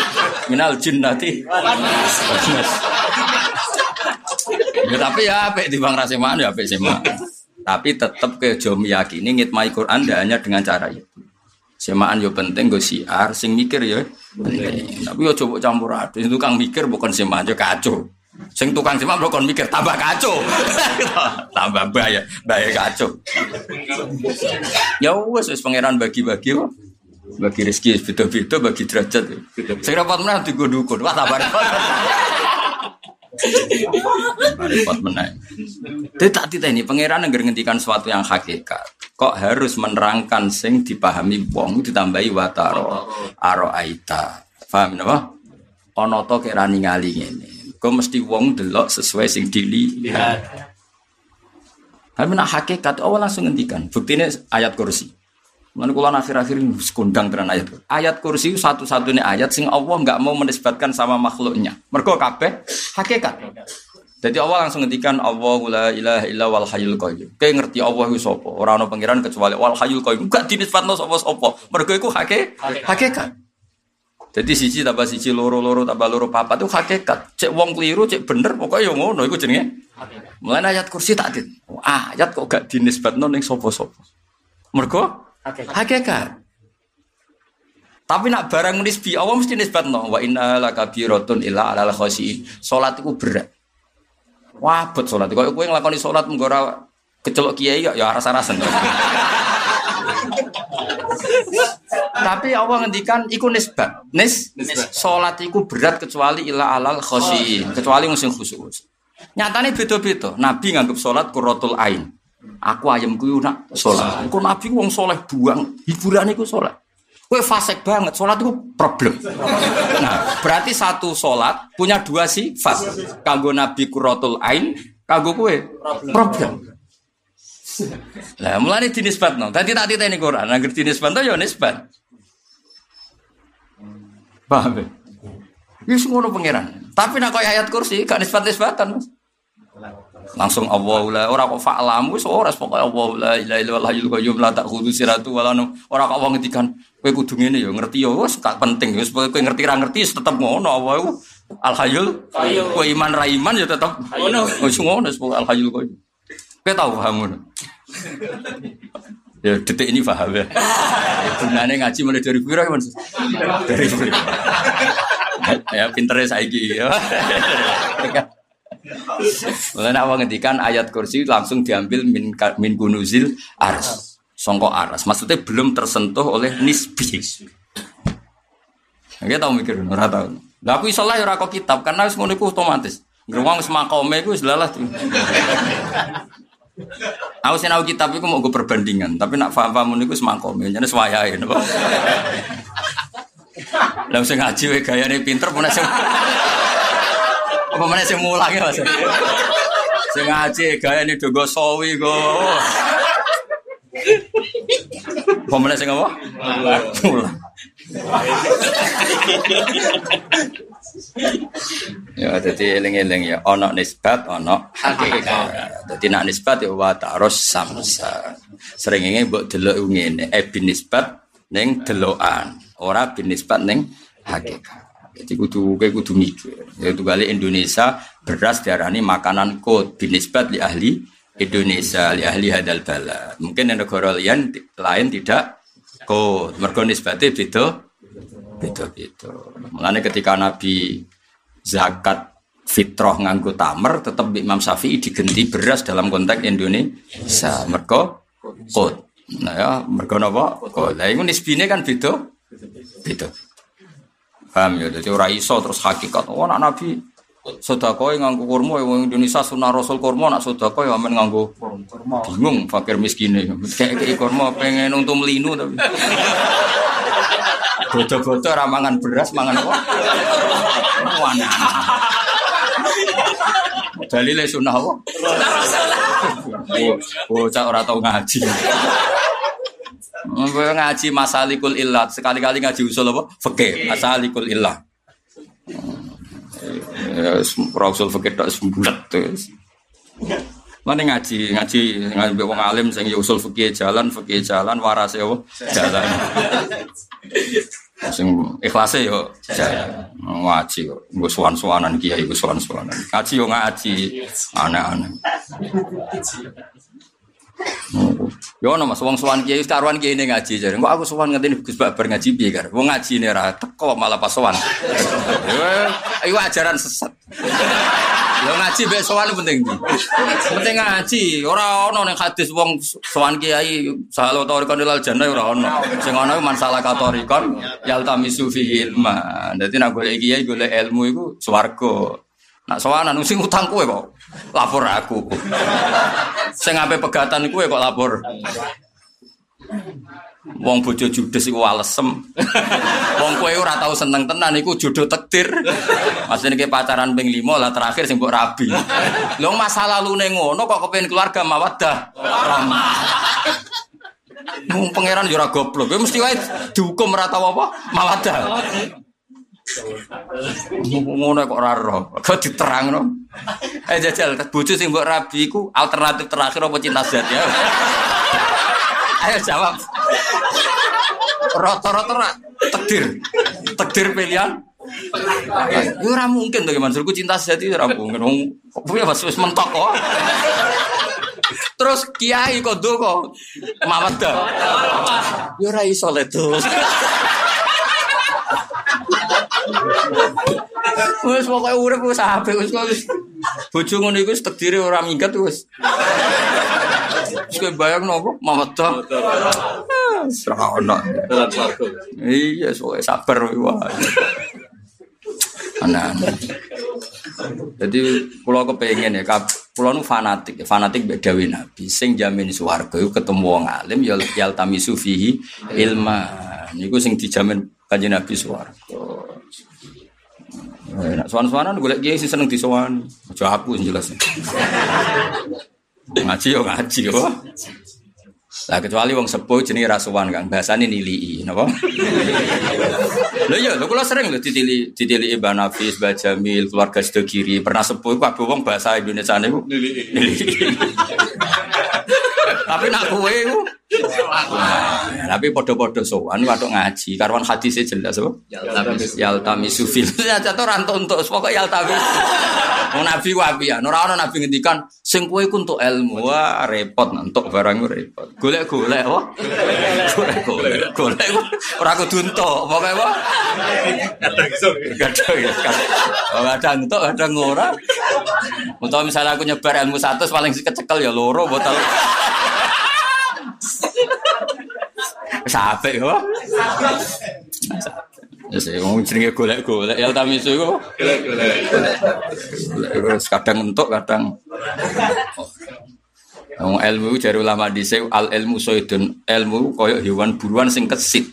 minal jin nanti. Ya tapi ya apik di Bang Rasemaan ya sema. Tapi tetap ke jo meyakini ngitmai Quran hanya dengan cara itu. Semaan yo penting gue siar, sing mikir ya penting. Tapi yo coba campur aduk, tukang mikir bukan semaan yo kacau. Sing tukang semaan bukan mikir tambah kacau, tambah bahaya, bahaya kacau. Ya wes wes pangeran bagi-bagi kok. Bagi rezeki beda-beda, bagi derajat. Sing rapat menang di dukun, wah tambah repot. menang. Tapi tak ini pangeran yang ngendikan sesuatu yang hakikat. Kok harus menerangkan sing dipahami wong ditambahi wataro aro aita. Paham napa? Ana to kira ningali ngene. Kok mesti wong delok sesuai sing dilihat. Tapi nak hakikat Allah langsung ngendikan. Buktinya ayat kursi. Mana kula akhir-akhir ini sekundang dengan ayat. Ayat kursi satu-satunya ayat sing Allah nggak mau menisbatkan sama makhluknya. Mergo kabeh hakikat. Jadi Allah langsung ngendikan Allah la ilaha illa wal hayyul qayyum. Kayak ngerti Allah itu sapa? Ora ana pangeran kecuali wal hayyul qayyum. Enggak dinisbatno sapa-sapa. Mergo iku hakikat. hakikat. Jadi siji tambah siji loro-loro tambah loro papat itu hakikat. Cek wong keliru, cek bener pokoknya yo ngono iku jenenge. Mulane ayat kursi tak dit. Ayat kok gak dinisbatno ning sapa-sapa. Mergo hakikat. Tapi nak barang nisbi Allah mesti nisbatno wa inna lakabiratun illa alal khasiin. Salat iku berat. Wabot salat. Kok kowe nglakoni salat mengko ora kecelok kiai ya ya rasa-rasen. Tapi Allah ngendikan iku nisbat. Nis, salat iku berat kecuali ila alal khasiin, kecuali musim khusus. Nyatane beda-beda. Nabi nganggep salat qurratul ain. Aku ayam kuyu nak sholat. Kau nabi wong soleh buang hiburan itu sholat. Kue fasek banget, sholat itu problem. Nah, berarti satu sholat punya dua sifat. Kanggo nabi kurotul ain, kanggo kue problem. Lah, mulai dinisbat no. Tadi tak ini Quran, agar dinisbat no ya nisbat. Paham ya? Ini semua pangeran. Tapi nak ayat kursi, gak nisbat nisbatan mas langsung Allah la ora kok fa'lam wis ora pokoke Allah la ilaha illallah hayyul qayyum la ta'khudhu siratu wa ora kok wong ngendikan kowe kudu ngene ya ngerti ya wis gak penting wis kowe ngerti ra ngerti tetep ngono Allah iku? Al hayyul kowe iman ra iman ya tetep ngono. Wis ngono wis al hayyul qayyum. Kowe tau paham ngono? Ya detik ini paham ya. Sebenarnya ngaji mulai dari piro ya dari ya pinternya saiki ya Mulane awak ngendikan ayat kursi langsung diambil min min gunuzil ars. Songko aras. Maksudnya belum tersentuh oleh nisbi. Kita tahu mikir, ora tahu. Lah aku iso lah ya ora kitab karena wis ngono otomatis. Ngruwang wis makome iku wis lalah. Aku aku kitab iku mau gue perbandingan, tapi nak paham-paham niku wis makome, jane swayahe napa. Lah sing ngaji wae gayane pinter pun sing apa mana sih mulang ya mas? Sing ngaji gaya ini dogo sawi go. Apa mana sih apa? Mulang. ya jadi eling-eling ya ono nisbat ono hakikat jadi nak nisbat ya wa ta'arus samsa sering ini buat delok ngene eh bin nisbat ning delokan ora bin nisbat ning hakikat jadi kudu kayak kudu mikir. Yaitu kali Indonesia beras diarani makanan kod binisbat li ahli Indonesia li ahli hadal bala. Mungkin yang negara lain lain tidak kod. Mergo nisbate beda beda beda. Mulane ketika Nabi zakat fitrah nganggo tamer tetap Imam Syafi'i digenti beras dalam konteks Indonesia. Mergo kod. Nah ya, mergo napa? Kod. Lah iku nisbine kan beda. Beda. Paham ya, jadi ora iso terus hakikat. Oh, nak Nabi sedekah nganggo kurma wong Indonesia sunah Rasul kurma nak sedekah ya men nganggo kurma. Bingung fakir miskin Kayak kayak kurma pengen untuk melinu tapi. Bodoh-bodoh ora mangan beras, mangan apa? Wana. Dalile sunah apa? Bocah ora tau ngaji. Ngaji masalikul illat, sekali-kali ngaji usul apa? Fikih, masalikul illat. Ya, usul fikih tak sembulat terus. Mana ngaji, ngaji ngaji wong alim sing ya usul fikih jalan, fikih jalan, waras ya jalan. Sing ikhlase yo jalan. Ngaji kok, nggo suwan-suwanan kiai, nggo suwan-suwanan. Ngaji yo ngaji, aneh-aneh. Yo ono Mas wong sowan kiai karuan kiai ini ngaji jare. Kok aku sowan ngene Gus Bakbar ngaji piye kar. Wong ngaji ne ra teko malah pas sowan. Iku ajaran sesat. Yo ngaji mbek sowan penting. Penting ngaji, ora ono ning hadis wong sowan kiai salo torikon ilal jannah ora ono. Sing ono masalah katorikon yaltamisu fi ilma. Dadi nek golek kiai golek ilmu iku swarga. Nak sowanan sing utang kowe kok lapor aku. Sing ape pegatan kowe kok lapor. Wong bojo judes iku walesem. Wong kowe ora tau seneng tenan iku jodoh takdir. Masine ke pacaran ping 5 lah terakhir sing mbok rabi. Lho masa lalune ngono kok kepengin keluarga mawaddah. Rahmah. Wong pangeran yo ora goblok. Kowe mesti wae dihukum ora tau apa? Mawadah. Ngono kok ora roh. Kok diterangno. Eh jajal bojo sing mbok rabi iku alternatif terakhir apa cinta sejati ya? Ayo jawab. Ra takdir. Takdir pilihan. Ya ora mungkin to Mansurku cinta sejati ora mungkin. Kok punya wis mentok kok. Terus kiai kok ndonga mawaddah. Ya ora iso le terus. Wes pokoke urip wis apik wis kok. Bojo ngono iku takdire ora minggat wis. Wis bayang nopo mawaddah. Serah ono. Iya, soalnya sabar wah. Anak-anak. Jadi pulau kepengen ya, pulau nu fanatik, fanatik beda nabi. Sing jamin suwargo ketemu wong alim ya yal tami sufihi ilma. Niku sing dijamin kanjeng nabi suwargo. Nah, sowan-sowanan golek kiai sing seneng disowani. Aja aku sing jelas. Ngaji yo ngaji yo. Lah kecuali wong sepuh jenenge rasuwan Kang, bahasane nilii, napa? Lho iya, lho kula sering lho ditili ditili Mbak Nafis, Mbak Jamil, keluarga Sedogiri, pernah sepuh kabeh wong bahasa Indonesia niku nilii. Tapi nak kowe iku tapi podo-podo sowan waktu ngaji, karuan hadisnya jelas apa? Yaltami sufil. Ya jatuh rantuk untuk pokok yaltami. Mau nabi wabi ya, ora ana nabi ngendikan sing kowe iku untuk ilmu. Wah, repot untuk barang repot. Golek-golek apa? Golek-golek. Golek ora kudu entuk, pokoke apa? Kadang ya. Kadang entuk, kadang ora. Untuk misalnya aku nyebar ilmu satu paling kecekel ya loro botol. Sampai kok. Sih, mau jenenge golek-golek ya itu kok. Golek-golek. Kadang entuk, kadang Wong ilmu jare ulama dhisik al ilmu soidun ilmu koyo hewan buruan sing kesit.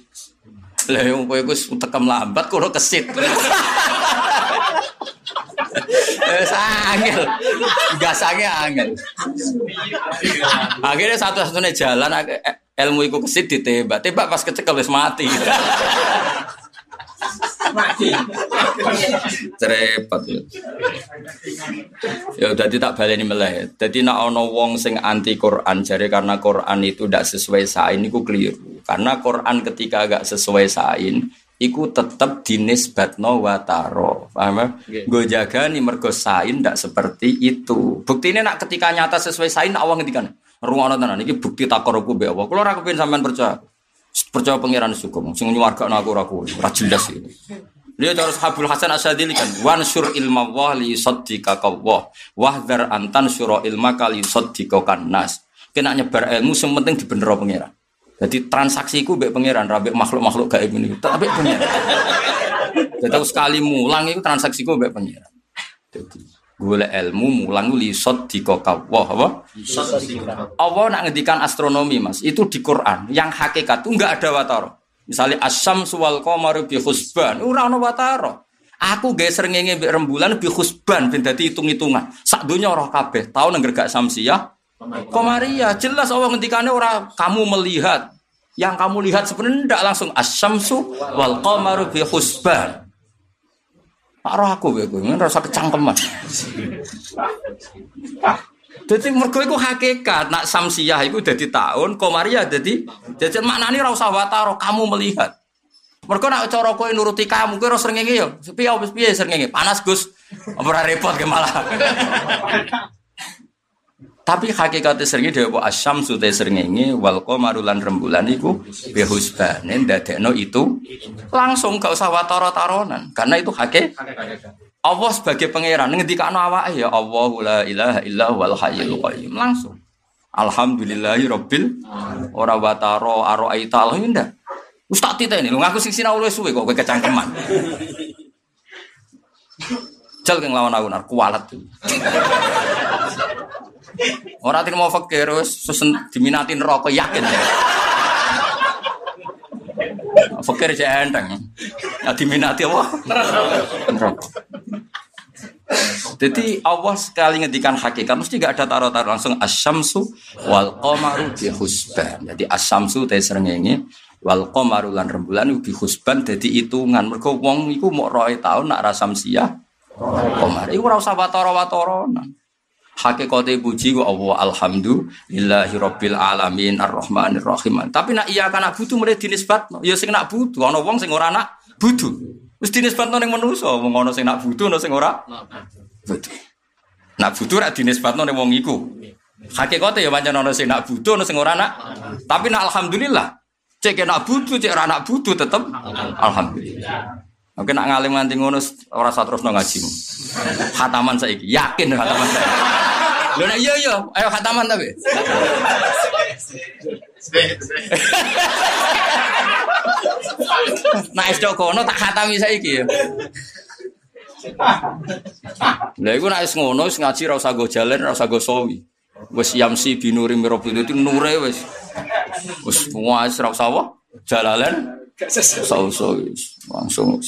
Lah wong kowe wis tekem lambat kok kesit. Wes angel. Gasange angel. Akhirnya satu-satunya jalan ilmu iku kesit ditembak. Tembak pas kecekel wis mati. mati. Repot ya. Ya udah tak baleni meleh. Jadi nak ono wong sing anti Quran jare karena Quran itu tidak sesuai sain iku keliru. Karena Quran ketika agak sesuai sain iku tetap dinisbatno wataro. Paham ya? Gue jaga nih mergo sain ndak seperti itu. Bukti ini nak ketika nyata sesuai sain awang ngendikan. Ruang tenan iki bukti takoroku be Allah. Kalau ora kepen sampean percaya. Percaya pangeran sukum. Sing nyuwarga aku ora kuwi. Ora jelas iki. Dia terus Habul Hasan Asadili kan wansur ilma wah li saddika kawah wahdar antan syura ilma kali saddika nas. Kena nyebar ilmu sing penting dibener pangeran. Jadi transaksiku mbek pangeran, rabek makhluk-makhluk gaib ini. Tapi pangeran. Jadi aku sekali mulang itu transaksiku mbek pangeran. Jadi gue ilmu mulang lisot di wah apa? Allah nak ngedikan astronomi mas, itu di Quran. Yang hakikat itu enggak ada wataro. Misalnya asam suwal komaru bi husban, ora ana wataro. Aku gak srengenge mbek rembulan bi husban ben dadi hitung-hitungan. Sak donya ora kabeh, tau nang gak samsiah Komaria, jelas Allah ngendikannya orang kamu melihat yang kamu lihat sebenarnya tidak langsung asyamsu wal qamaru bi husban. Pak roh aku bego, ini rasa kecangkeman. Jadi mergo iku hakikat, nak samsiah itu jadi tahun, komaria jadi jadi maknanya ora usah wataro kamu melihat. Mergo nak cara kowe nuruti kamu, kowe ora srengenge yo. Piye wis piye srengenge? Panas Gus. Ora repot ke malah. Tapi hakikatnya seringnya dewa asyam sudah seringnya wal marulan rembulan iku behusbanen dadekno itu langsung gak usah wataro taronan karena itu hakik Allah sebagai pangeran ngendikano awake ya Allah la ilaha illa wal hayyul qayyum langsung. Alhamdulillahi rabbil ora wataro aro aita indah Ustaz tita ini lu ngaku sing sinau luwes suwe kok kowe kecangkeman. Jal keng lawan aku nar kualat. tuh Orang tidak mau fakir, susun diminatin rokok yakin. Fakir aja enteng. Ya diminati apa? Jadi Allah sekali ngedikan hakikat mesti gak ada taruh-taruh langsung asyamsu wal qamaru bi husban. Jadi asyamsu teh srengenge wal qamaru lan rembulan bi husban dadi hitungan. Mergo wong iku mau roe tahun nak rasamsiah qamar. Iku ora usah watara-watara. Hakikate puji ku Allah alhamdulillahi rabbil alamin arrahmanir rahim. Tapi nak iya kan nak butuh mulai dinisbatno. Ya sing nak butuh ana wong sing ora nak butuh. Wis dinisbatno ning manusa, wong ana sing nak butuh ana sing ora butuh. Nak butuh ra dinisbatno ning wong iku. Hakikate ya pancen ana sing nak butuh ana sing ora nak. Tapi nak alhamdulillah. Cek nak butuh, cek ora nak butuh tetep alhamdulillah. Oke nak ngalim nganti ngono ora usah terusno ngajimu. Khataman saiki, yakin khataman saiki. Lho nek iya iya, ayo khataman tapi. Nah es kono tak khatami saiki ya. Lah iku nek wis ngono wis ngaji ora usah go jalan, ora usah go sawi. Wis yamsi binuri mirabbil itu nure wis. Wis wis ora usah? Jalalan. Usah langsung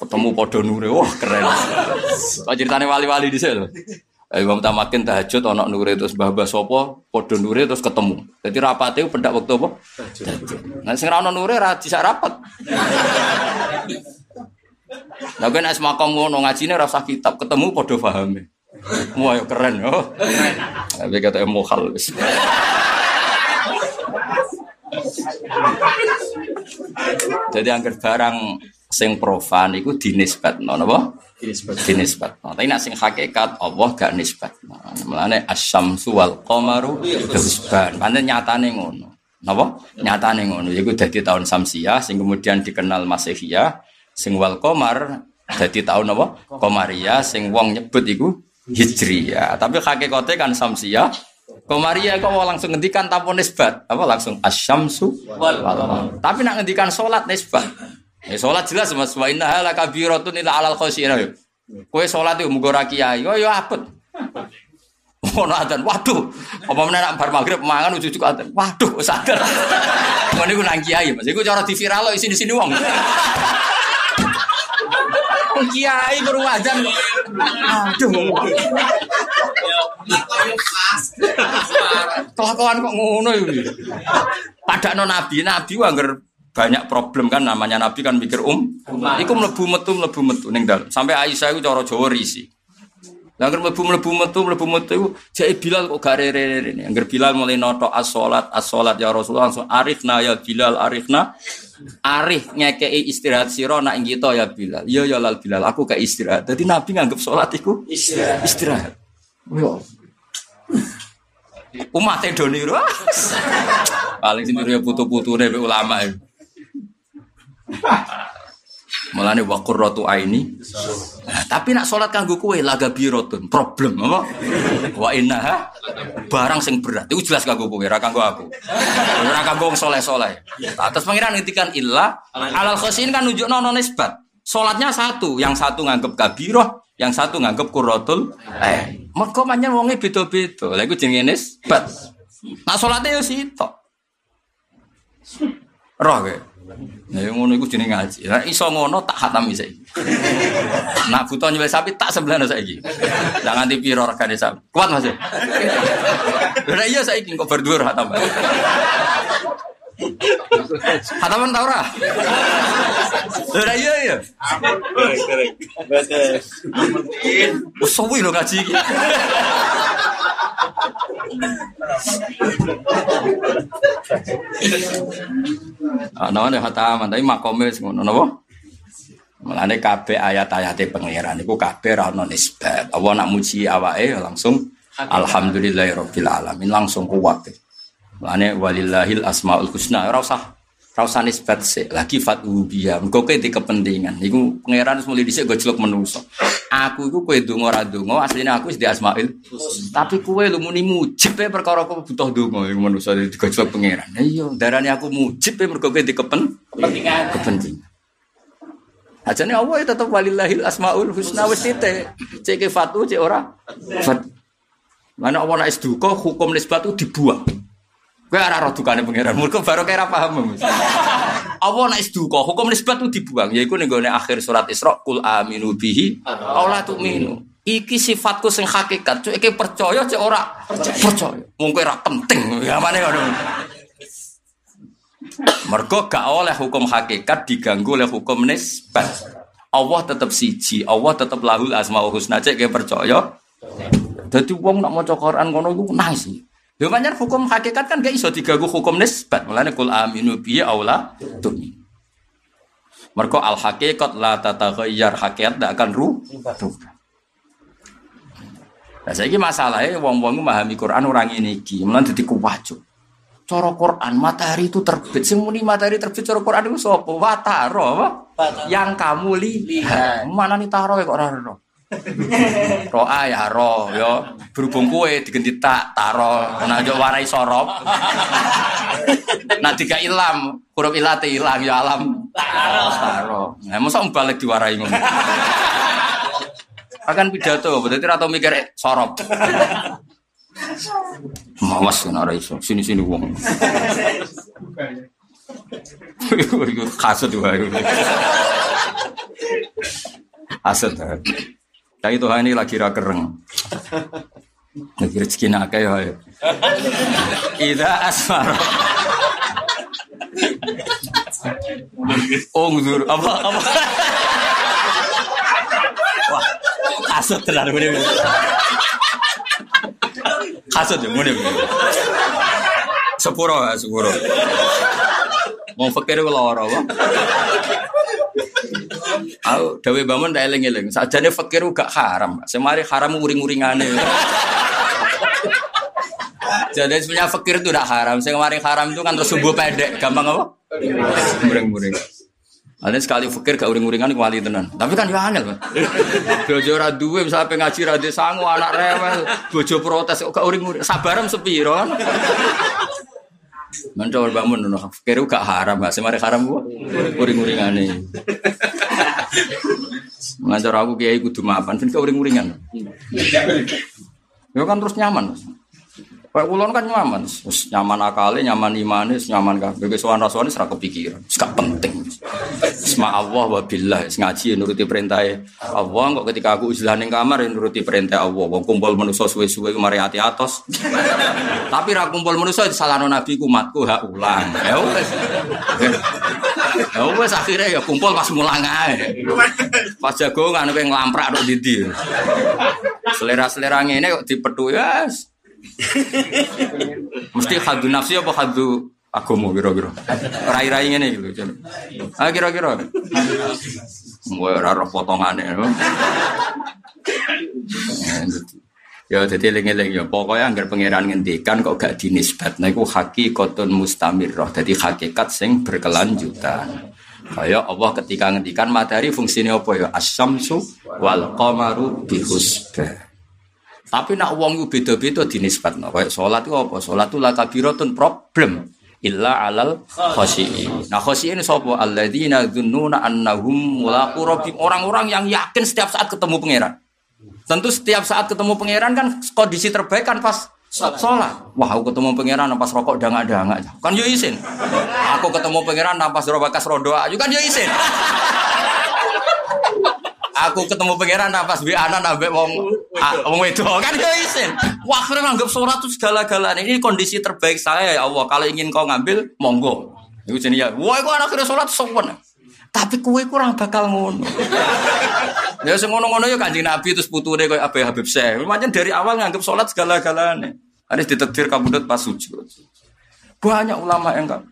ketemu podo nure. Wah, keren. Kok ceritane wali-wali di sini Imam Tamakin tahajud ana nure terus mbah-mbah sapa padha nure terus ketemu. Dadi rapate pendak waktu apa? Nah sing ora ana nure ora bisa rapat. Lah kan es makom ngono ngajine ora usah kitab, ketemu padha pahame. Wah, keren yo. Tapi kata mokal wis. Jadi angker barang sing profan iku dinisbatno napa? dinisbat. Nah, tapi nak sing hakikat Allah gak nisbat. Nah, mulane asyamsu wal qamaru husban. Pancen nyatane ngono. Napa? Nyatane ngono. Iku dadi tahun Samsiah sing kemudian dikenal Masehiyah sing wal qamar dadi tahun apa? Qamariyah sing wong nyebut iku Hijriyah. Tapi hakikatnya kan Samsiah Komaria kok langsung ngendikan tanpa nisbat, apa langsung asyamsu wal Tapi nak ngendikan sholat nisbat. Ya sholat jelas mas wa inna hala kabiratun ila alal khosirah. Kue sholat itu mugo kiai, oh ya apet. Oh adzan, waduh, apa mana nak bar maghrib mangan ujuk ujuk adzan, waduh, sadar. Mana gue nang kiai, mas, gue cara di viral lo sini sini uang. Kiai baru adzan, aduh. Kelakuan kok ngono ini. Padahal nabi, nabi wangger banyak problem kan namanya Nabi kan mikir um, iku mlebu metu mlebu metu ning dalem. Sampai Aisyah iku cara Jawa risi. Lah anggere mlebu mlebu metu mlebu metu iku jek Bilal kok gare rene. Anggere Bilal mulai noto as-salat as-salat ya Rasulullah langsung arifna ya Bilal arifna. Arif ngekei istirahat sira nak kita ya Bilal. Iya ya lal Bilal aku kayak istirahat. Jadi Nabi nganggep salat iku istirahat. Istirahat. Yo. Umat Indonesia paling sendiri ya putu-putu ulama itu. Mulane wa qurratu aini. Nah, tapi nak salat kanggo kowe laga birotun, problem apa? Wa innaha barang sing berat. Itu jelas kanggo kowe, ora kanggo aku. Ora kanggo wong saleh-saleh. Terus pangeran ngendikan illa alal khosin kan nunjukno ono nisbat. Salatnya satu, yang satu nganggep kabiroh, yang satu nganggep qurratul eh. Mergo pancen wonge beda-beda. Lha iku jenenge nisbat. Nah salate yo sitok. Roh kae. Nah, ngono iku jenenge ngaji. Nah, iso ngono tak khatam saiki. Nak butuh nyembelih sapi tak sebelah saiki. Jangan nganti piro regane sapi. Kuat Mas. Lah iya saiki kok berdua khatam. Khataman ta ora? Lah iya iya. Wes suwi lho ngaji iki. Ana ah, ne khataman tapi makome ngono napa? Mulane kabeh ayat-ayate pangeran iku kabeh ra ono nisbat. Allah nak muji awake langsung alhamdulillahirabbil alamin langsung kuat. Mulane walillahil asmaul husna ora ora usah nisbat sik lagi fatu biya. Engko di kepentingan. Iku pangeran wis mulai dhisik gojlok menungso. Aku iku kowe donga ora donga, asline aku wis di asmaul. Tapi kowe lu muni mujib e perkara kowe butuh donga iku menungso digojlok pangeran. Iya, darane aku mujib e mergo kowe di kepentingan. Kepentingan. Ajane Allah ya tetap walillahil asmaul husna wis titik. Cek fatu cek ora. Fat. Mana Allah nak duka hukum nisbat itu dibuang. Kowe ora roh dukane pangeran. Mergo baru kira paham. Allah nek duka, hukum nisbat itu dibuang. Yaiku ning gone akhir surat Isra, kul aminu bihi aw la tu'minu. Iki sifatku sing hakikat, cuk iki percaya cek ora percaya. Mungkin ora penting, ya mana ngono. Mergo gak oleh hukum hakikat diganggu oleh hukum nisbat. Allah tetap siji, Allah tetap lahul asmaul husna cek kayak percaya. Jadi wong nak maca Quran ngono iku nangis. Lho pancen hukum hakikat kan gak iso diganggu hukum nisbat. Mulane kul aminu bi aula tu'min. Mergo al hakikat la tataghayyar hakikat tidak akan rubah. Nah, saya masalahnya wong-wong memahami Quran orang ini iki, mulane dadi kuwajuk. Cara Quran matahari itu terbit. Sing muni matahari terbit cara Quran itu sapa? Wataro apa? Yang kamu lihat. Mana nih taro kok ora ro? Roa ya ro yo berhubung kue diganti tak taro nah jo warai sorop nah tiga ilam huruf ilate ilang ya alam taro nah masa balik diwarai ngono akan pidato berarti atau mikir sorop Mawas kan ora iso. Sini-sini wong. Kasut wae. Aset. Tapi Tuhan ini lagi ra kereng. Lagi rezeki nak ya. Ida asmar. Ngudur apa apa. Wah, kasut tenan bener. Kasut ya, Sepuro ya, sepuro. Mau kalau orang apa? Aku dawe bangun tak eling eling. Sajane fakir gak haram. Semari haram uring-uringane. Jadi sebenarnya fakir itu tidak haram. Saya kemarin haram itu kan terus subuh pendek, gampang apa? Muring-muring. Ada sekali fakir gak uring-uringan wali tenan. Tapi kan ya angel, Pak. Bojo ora duwe pengaji ra sangu anak rewel, bojo protes kok gak uring-uring. Sabarem sepiro kan. Mencol bangun nono fakir gak haram, gak semare haram gua. Uring-uringane. Ngajar aku kiai kudu mapan, ben uring-uringan. Ya kan terus nyaman. Kayak kulon kan nyaman, terus nyaman akali, nyaman imanis, nyaman kan. Bebek soal raswane serak kepikiran, gak penting. Sema Allah wa billah, ngaji nuruti perintah Allah. Kok ketika aku izlah ning kamar nuruti perintah Allah. Wong kumpul manusa suwe-suwe kemari ati atos. Tapi ra kumpul manusa disalahno nabi kumatku hak ulang. Ya wis. Ya wis akhirnya ya kumpul pas mulang ae. Pas jagongan kowe nglamprak tok ndi Selera-selera ngene kok dipethu ya. Mesti hadu nafsi apa hadu agama kira-kira. Rai-rai ngene gitu. Ah kira-kira. Gue ora roh potongane. Ya jadi eling-eling ya pokoknya anggar pangeran ngendikan kok gak dinisbat nah iku hakikatun mustamirrah. Jadi hakikat sing berkelanjutan. Kaya Allah ketika ngendikan matahari fungsinya apa ya? Asyamsu wal qamaru bihusbah. Tapi nak wong itu beda-beda dinisbatno. Kayak sholat itu apa? Sholat itu lakabiratun problem. Illa alal khosi'i. Nah khosi'i ini sapa? Alladzina dzunnuna annahum mulaqu rabbihim. Orang-orang yang yakin setiap saat ketemu pangeran. Tentu setiap saat ketemu pangeran kan kondisi terbaik kan pas sholat. Wah, aku ketemu pangeran pas rokok dangak-dangak. Kan yo isin. Aku ketemu pangeran pas robakas rodoa. Yo kan yo isin aku ketemu pangeran pas bi anak nabe wong wong itu kan ya isin. Akhirnya nganggap sholat itu segala-galanya. Ini kondisi terbaik saya ya Allah. Kalau ingin kau ngambil, monggo. Itu jenis ya. Wah, aku anak akhirnya sholat sopan. Tapi kue kurang bakal ngono. ya sing ngono-ngono ya Kanjeng Nabi terus putune koyo Abu Habib Syekh. Macam dari awal nganggap sholat segala-galanya. Harus ditetir kabudut pas sujud. Banyak ulama yang kan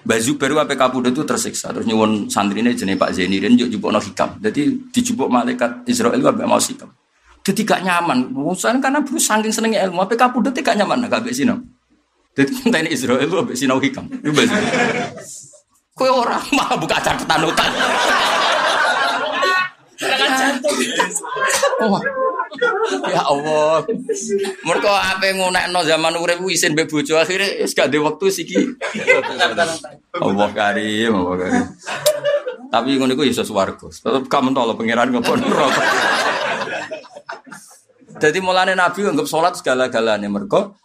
Baju baru apa kabudut itu tersiksa terus nyuwun santri ini jenis Pak Zaini dan jupuk no hikam. Jadi dijupuk malaikat Israel apa mau hikam. Jadi gak nyaman. Musan karena bro saking senengnya ilmu apa kabudut gak nyaman gak besi no. Jadi ini Israel itu apa sinau hikam. Itu. Kue orang malah buka catatan utang. Oh, ya Allah. Mereka apa yang ngunekno zaman urip isin mbek bojo akhirnya wis gak waktu siki. Allah karim, Allah karim. Tapi ngono iku iso swarga. Tetep gak mentolo pangeran ngopo neraka. Jadi mulane Nabi anggap sholat segala-galanya mereka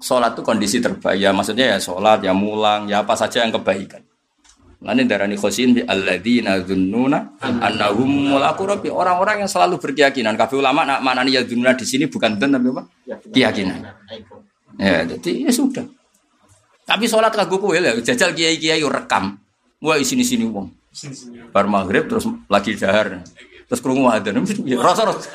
sholat itu kondisi terbaik ya maksudnya ya sholat ya mulang ya apa saja yang kebaikan Lani darani khosin bi alladzina dzunnuna annahum mulaqu rabbi. Orang-orang yang selalu berkeyakinan. Kabeh ulama nak manani ya dzunnuna di sini bukan dan tapi apa? Keyakinan. Ya, jadi ya sudah. Tapi sholat kagum kowe ya, jajal kiai-kiai rekam. Wah sini-sini wong. Bar maghrib terus lagi dahar. Terus krungu adzan. Rasa rasa.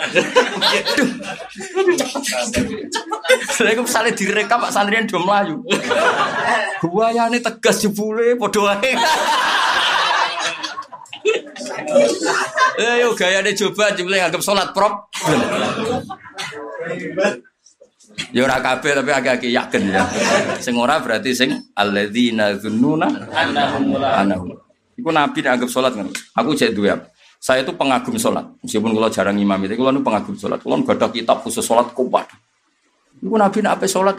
Saya misalnya direkam Pak Sandrian do mlayu. Buayane tegas jebule padha wae. Eh yo gayane coba jebule nganggep salat prop. Ya ora kabeh tapi agak-agak yakin ya. Sing ora berarti sing alladzina dzunnuna annahum. Iku nabi anggap salat ngono. Aku cek duwe saya itu pengagum sholat. Meskipun kalau jarang imam itu, kalau pengagum sholat. Kalau nggak ada kitab khusus sholat kuat. Iku Nabi nak apa sholat?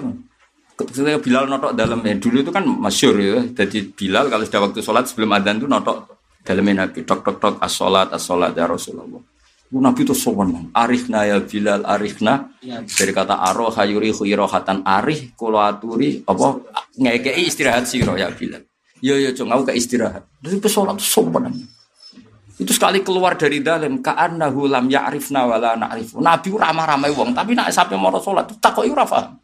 Ketika Bilal notok dalam ya, dulu itu kan masyur ya. Jadi Bilal kalau sudah waktu sholat sebelum adzan itu notok dalamnya Nabi. Tok tok tok as sholat as sholat ya Rasulullah. Iku Nabi itu sowan. Arifna ya Bilal arifna. Dari kata aroh hayuri khuirohatan arih kulo aturi apa ngekei istirahat siro ya Bilal. Yo yo cung aku ke istirahat. Jadi sholat sowan. Itu sekali keluar dari dalam ka'annahu lam ya'rifna wa la na'rifu. Nabi ramah-ramah wong, tapi nak sampai mau salat takoki ora paham.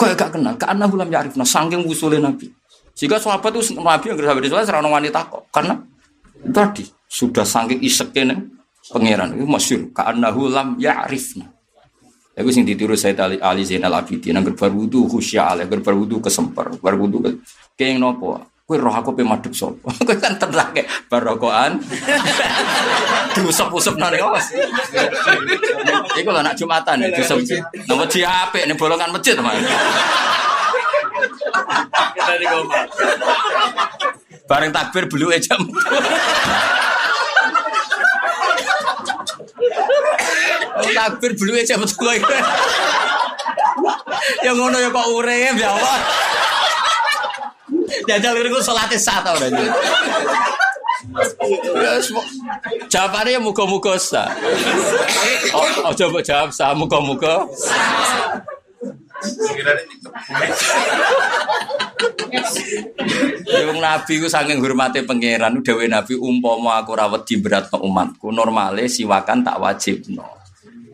Kok gak kenal, ka'annahu lam ya'rifna saking usule Nabi. Sehingga sahabat itu Nabi yang sahabat itu serana wanita kok. Karena tadi sudah saking isek nih pangeran itu masyur ka'annahu lam ya'rifna. Aku sing ditiru saya Ali, Ali Zainal Abidin, nang berwudu khusya, nang berwudu kesemper, berwudu ke keng nopo. Kue roh aku pe madhep sapa? Kowe kan kayak barokoan. Diusap-usap nang awas. Iku lho nak Jumatan ya diusap. Nang wedi apik ning bolongan masjid, Mas. Kita di Bareng takbir belu jam. takbir belu jam betul. Yang ngono ya kok urip ya Allah. Jajal itu sholatnya sah dah. Jawabannya ya muka-muka sah. Oh, oh coba jawab sah muka-muka. Yung nabi ku saking hormati pangeran dewe nabi umpama aku rawat di berat umatku normale siwakan tak wajib no.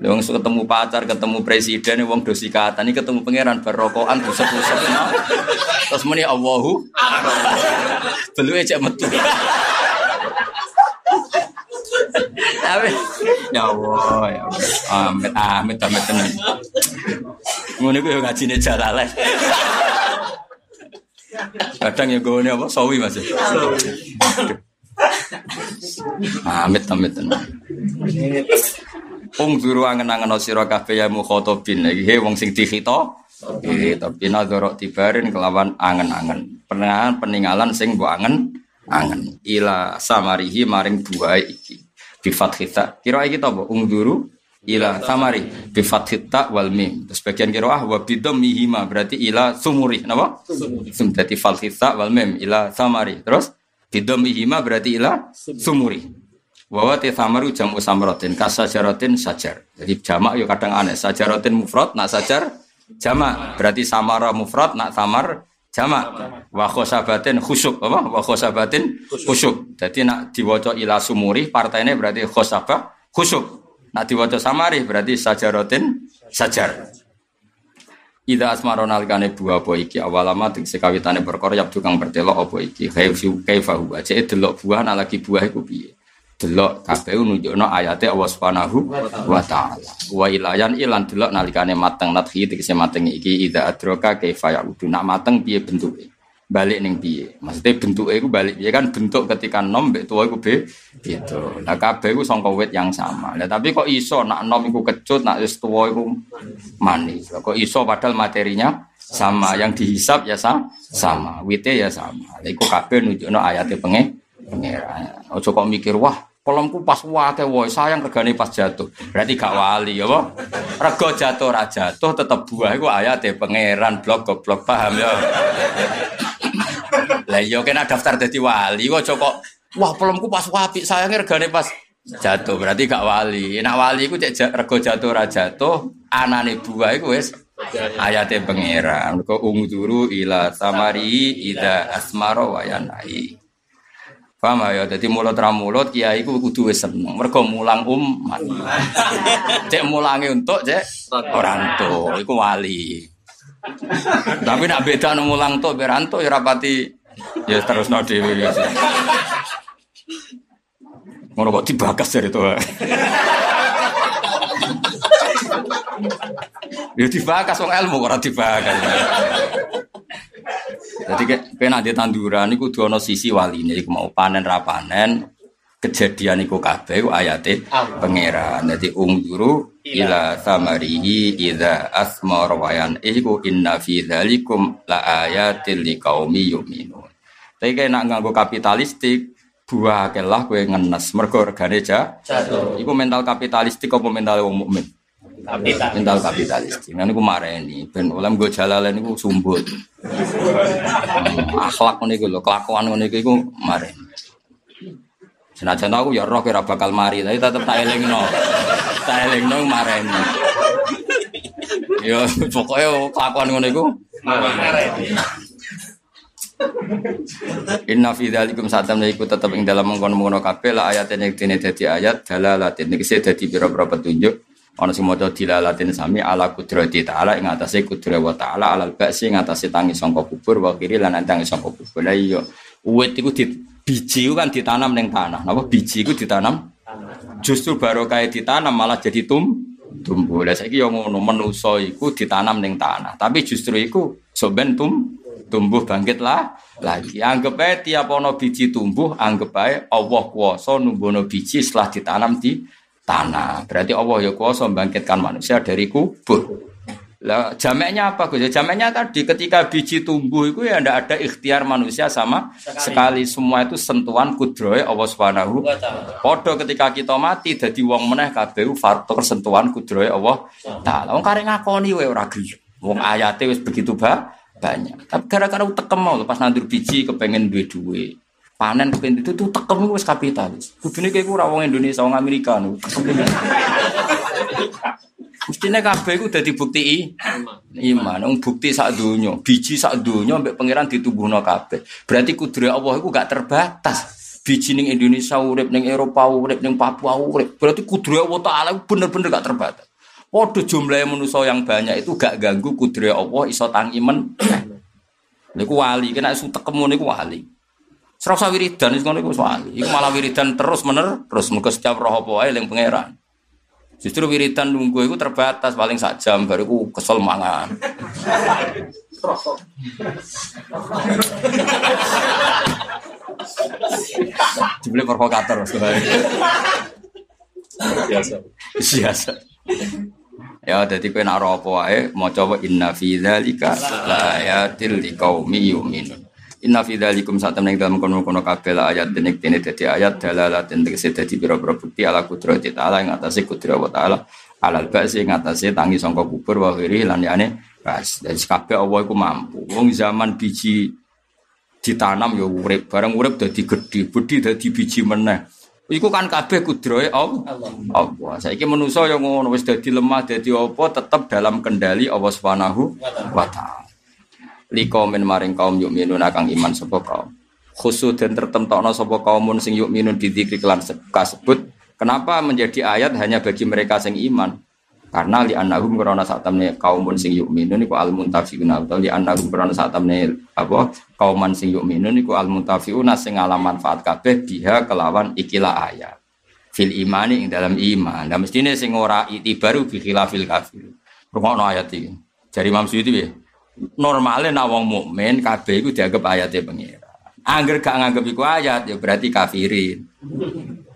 Wong ketemu pacar, ketemu presiden, wong dosi kata ini ketemu pangeran berrokokan busuk-busuk. Terus muni Allahu. Belum aja metu. Tapi ya Allah, ya Allah. Amit, amit, amit tenan. Iku yo ngajine jalalen. Kadang ya gue apa? Sawi Mas. Amit, amit tenan. Ung duru angen-angen sira kabeh ya mukhotobin iki he wong sing dikhito. Iki tapi nadzara tibarin kelawan angen-angen. Peninggalan peninggalan sing mbok angen angen ila samarihi maring buahe iki. Bi fathita. Kira iki to mbok ung duru ila samari bi fathita wal mim. Terus bagian kira ah wa bidhammihima berarti ila sumuri napa? Sumuri. Berarti fathita wal mim ila samari. Terus bidhammihima berarti ila sumuri. Wawa te samaru jamu samrotin kasajaratin sajar. Jadi jamak yo kadang aneh. Sajarotin mufrad nak sajar jamak. Berarti samara mufrad nak samar jamak. Wa khosabatin khusuk apa? Wa khosabatin khusuk. Jadi nak diwaca ila sumuri partainya berarti khosabah khusuk. Nak diwaca samari berarti sajarotin sajar. Ida asmaron alikane buah apa iki awalama tegese kawitane perkara yap tukang bertelok apa iki kaifu kaifahu aja delok buah nak lagi buah iku piye delok kabeh nunjukno ayate Allah Subhanahu wa taala. Wa ilayan ilan delok nalikane mateng nadhi tegese mateng iki ida adroka kaifa yaudu. Nak mateng piye bentuke? Balik ning piye? Maksudnya bentuke iku balik piye kan bentuk ketika nom mbek tuwa iku be gitu. Nah kabeh iku sangka yang sama. Lah tapi kok iso nak nom iku kecut nak wis tuwa iku manis. Kok iso padahal materinya sama yang dihisap ya sama, sama. wite ya sama. Lha iku kabeh nunjukno ayate penge pengeran. Ojo kok mikir wah Kolomku pas wake woi sayang regane pas jatuh. Berarti gak wali ya apa? Rego jatuh ra jatuh tetep buah iku ayate pangeran blok goblok paham ya. Lah iya kena daftar dadi wali kok kok wah kolomku pas wapi sayangnya regane pas jatuh berarti gak wali. Nak wali iku cek rego jatuh ra jatuh anane buah iku wis ayate pangeran. Kok ungduru ila samari ida asmaro wayanai. Paham ya? Jadi mulut ramulut kiai ku kudu wis seneng. Mergo mulang umat. Cek mulangi untuk cek orang tuh, iku wali. Tapi nak beda nang mulang tuh beranto ya rapati ya terus no dhewe ya. Ngono kok dibakas dari itu. Ya dibakas wong ilmu ora dibakas. Jadi kena di tanduran itu ana sisi waline iku mau panen ra panen kejadian iku kabeh ayate pangeran. Dadi ungduru ila samarihi idza asmar wayan iku inna fi dzalikum la ayatil liqaumi yu'minun. Tapi kayak nak nganggo kapitalistik buah kelah kue ngenes mergo regane ja. Iku mental kapitalistik apa mental wong mukmin? Kapital. Mental kapitalistik. Nah niku mareni ben oleh nggo jalalen niku sumbut. Akhlak ngene iku lho, kelakuan ngene iku iku mareni. Senajan aku ya roh kira bakal mari, tapi tetep tak elingno. Tak elingno mareni. Ya pokoknya kelakuan ngono iku mareni. Inna fi dzalikum satam iku tetep ing dalam mengkono-mengkono kabeh la ayat yang dene dadi ayat dalalatin iki dadi pira-pira petunjuk ana sing maca dilalatin sami ala kudrati taala ing atase kudrat wa taala alal ba'si ing atase tangi sangka kubur wa kiri lan tangi sangka kubur. La iya uwit iku di biji kan ditanam ning tanah. Napa biji iku ditanam? Justru baru kayak ditanam malah jadi tum tumbuh. Lah saiki yo ngono manusa iku ditanam ning tanah. Tapi justru iku soben tum tumbuh bangkit lah lagi. Anggap aja tiap ono biji tumbuh, anggap aja Allah kuasa numbono biji setelah ditanam di tanah. Berarti Allah ya kuasa membangkitkan manusia dari kubur. Lah jamaknya apa Gus? Jamaknya tadi ketika biji tumbuh itu ya ndak ada ikhtiar manusia sama sekali, sekali. semua itu sentuhan kudroy Allah Subhanahu Podo ketika kita mati jadi wong meneh kabeh faktor sentuhan kudroy Allah taala. Wong karek ngakoni wae ora. Wong ayate wis begitu ba banyak. Tapi gara-gara tekem mau pas nandur biji kepengen duwe duwe. Panen kepengen itu tuh tekem wis kapitalis. Kudune kayak ora wong Indonesia wong Amerika nu. Mestinya kabeh iku dadi bukti iman. Wong bukti sak biji sak donya mbek pangeran ditubuhno kabeh. Berarti kudure Allah iku gak terbatas. Biji ning Indonesia urip ning Eropa urip ning Papua urip. Berarti kudure Allah taala bener-bener gak terbatas. Waduh jumlahnya manusia yang banyak itu gak ganggu kudri Allah iso tangimen. Niku wali, kena isu tekemu niku wali. Serasa wiridan itu niku wali. Iku malah wiridan terus mener, terus muka setiap roh apa wae pangeran. Justru wiridan nunggu itu terbatas paling sak jam baru ku kesel mangan. Jumlah provokator sebenarnya. Biasa. Biasa. Ya jadi kowe nak apa wae maca inna fi dzalika la ayatil liqaumi yu'minun. Inna fi dzalikum satam ning dalam kono-kono kabeh ayat denek dene dadi ayat dalalatin tegese dadi pira-pira bukti ala kudrati ta'ala ing atase kudrat wa ta'ala alal ba'si ing atase tangi sangka kubur wa khiri lan yane ras. Dadi kabeh Allah mampu. Wong zaman biji ditanam ya urip, barang urip dadi gedhe, bedhi dadi biji meneh. Iku kan kabeh kudrohe Allah. Allah. Saiki manusa yang ngono wis dadi lemah dadi apa tetap dalam kendali Allah Subhanahu wa taala. Liko min maring kaum yuk minun akang iman sapa kaum. Khusus dan tertentokno sapa kaumun sing yuk minun didikri kelan kasebut. Kenapa menjadi ayat hanya bagi mereka sing iman? Karena li annahum karena saat temne kaumun sing yu'minun iku al muntafiqun atau li annahum karena saat temne apa kauman sing yu'minun iku al muntafiqun sing ngalam manfaat kabeh biha kelawan ikilah ayat. Fil imani ing dalam iman. Dan mestine sing ora itibaru bi khilafil kafir. Rungokno ayat iki. Jari Imam Suyuti piye? Normale nek wong mukmin kabeh iku dianggap ayate pengira. Angger gak nganggep iku ayat ya berarti kafirin.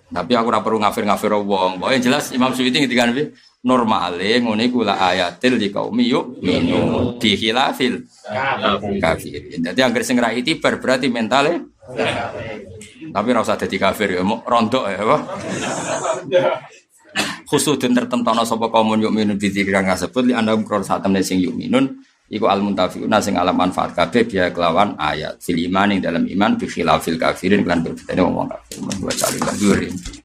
Tapi aku ora perlu ngafir-ngafir wong. Pokoke jelas Imam Suyuti ngendikan piye? normale ngene iku la ayatil di kaum yuk minu di khilafil kafir. Jadi angger sing ra itibar berarti mentale tapi ora usah dadi kafir ya, rontok ya apa? Khusus dan tertentono sapa kaum yuk minu di kang kasebut li anda kron saat temne sing yuk minun iku al muntafiuna sing alam manfaat kabeh dia kelawan ayat. Fil iman dalam iman bi khilafil kafirin kan berbeda wong kafir. Wa sallallahu